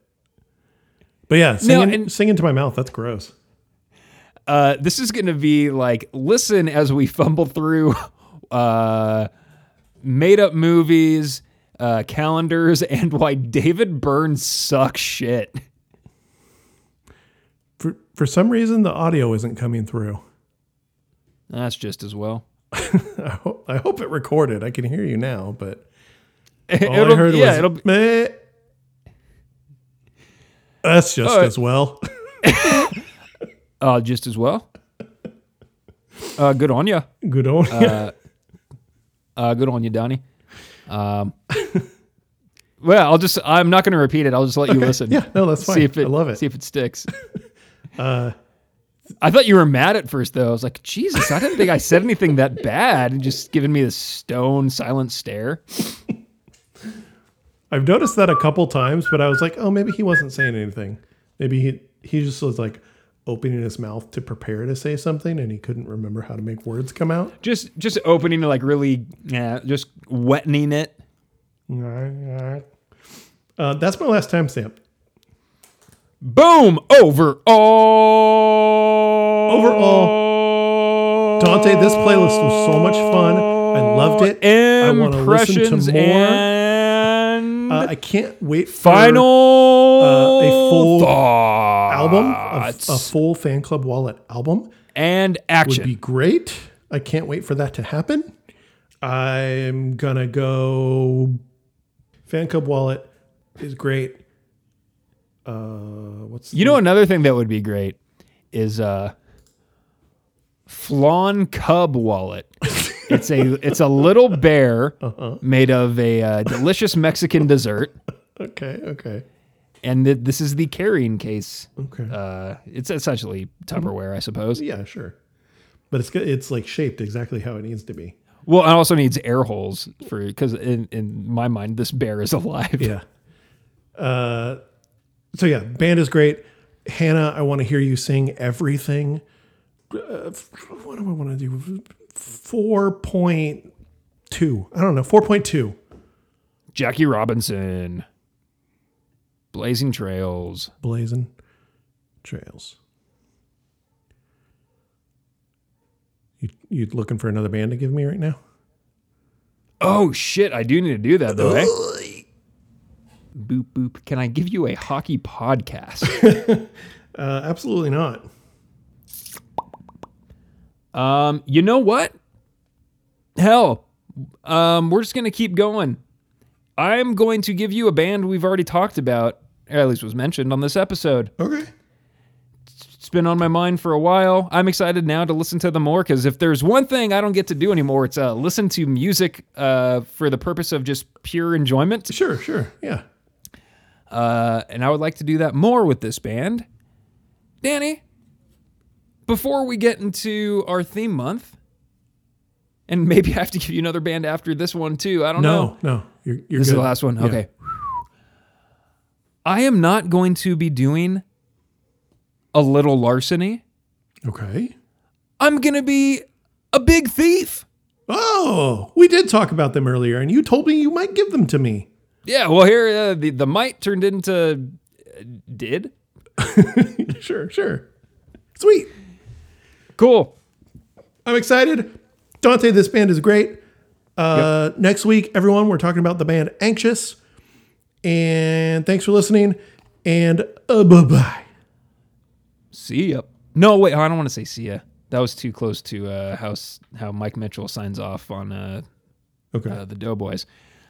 but yeah, No, singing, and- sing into my mouth. That's gross. Uh, this is going to be like listen as we fumble through uh, made up movies, uh, calendars, and why David Byrne sucks shit. For for some reason, the audio isn't coming through. That's just as well. I hope, I hope it recorded. I can hear you now, but all It'll- I heard yeah, was it'll be- meh. That's just right. as well. Uh, just as well. Uh, good on you. Good on you. Uh, good on you, Donnie. Um, well, I'll just, I'm not going to repeat it. I'll just let you listen. Yeah, no, that's fine. See if it, I love it. See if it sticks. uh, I thought you were mad at first, though. I was like, Jesus, I didn't think I said anything that bad. And just giving me this stone silent stare. I've noticed that a couple times, but I was like, oh, maybe he wasn't saying anything. Maybe he he just was like opening his mouth to prepare to say something, and he couldn't remember how to make words come out. Just, just opening to like really, yeah, just wetting it. Uh, that's my last timestamp. Boom! Over all. Overall, Dante, this playlist was so much fun. I loved it. I want to listen to more. Uh, I can't wait for final uh, a full thoughts album, a, a full fan club wallet album and action would be great. I can't wait for that to happen. I'm gonna go. Fan club wallet is great. Uh, what's you know, another thing that would be great is uh, Flan Cub wallet. It's a it's a little bear made of a uh, delicious Mexican dessert, Okay, okay, and th- this is the carrying case. okay. Uh, it's essentially Tupperware, I suppose. yeah, sure. But it's. It's like shaped exactly how it needs to be. Well, it also needs air holes for because in in my mind, this bear is alive. Yeah. Uh, so yeah, band is great. Hannah, I want to hear you sing everything. Uh, what do I want to do? Four point two. I don't know. Four point two. Jackie Robinson, Blazing Trails. Blazing Trails. You you looking for another band to give me right now? Oh shit! I do need to do that though. Eh? Boop boop. Can I give you a hockey podcast? Uh, absolutely not. Um, you know what? Hell, um, we're just gonna keep going. I'm going to give you a band we've already talked about, or at least was mentioned on this episode. Okay. It's been on my mind for a while. I'm excited now to listen to them more because if there's one thing I don't get to do anymore, it's uh, listen to music uh, for the purpose of just pure enjoyment. Sure, sure. Yeah. Uh, and I would like to do that more with this band. Danny, before we get into our theme month, and maybe I have to give you another band after this one too. I don't know. No, no. You're, you're This is the last one. Yeah. Okay. I am not going to be doing a little larceny. Okay. I'm going to be a big thief. Oh, we did talk about them earlier, and you told me you might give them to me. Yeah, well, here uh, the the might turned into uh, did. sure, sure. Sweet. Cool. I'm excited. Dante, this band is great. Uh, Next week, everyone, we're talking about the band Anxious. And thanks for listening. And uh, bye bye. See ya. No, wait, I don't want to say see ya. That was too close to uh, how how Mike Mitchell signs off on uh, Okay. uh, the Doughboys.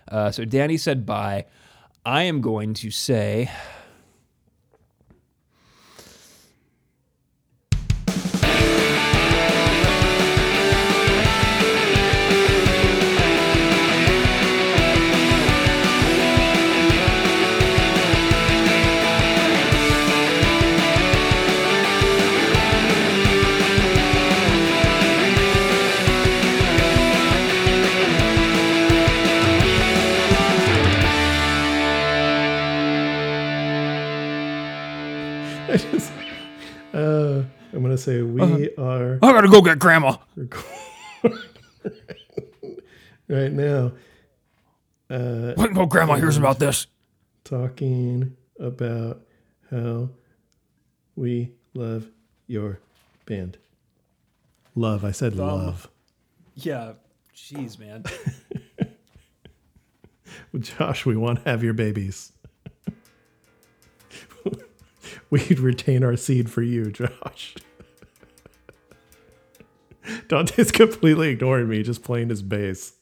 Uh, so Danny said bye. I am going to say. Just, uh, I'm going to say we are I gotta go get Grandma. right now uh, Wait until Grandma hears about this. talking about how we love your band. Love. I said love. Yeah, jeez, man. Josh, we want to have your babies. We'd retain our seed for you, Josh. Dante's completely ignoring me, just playing his bass.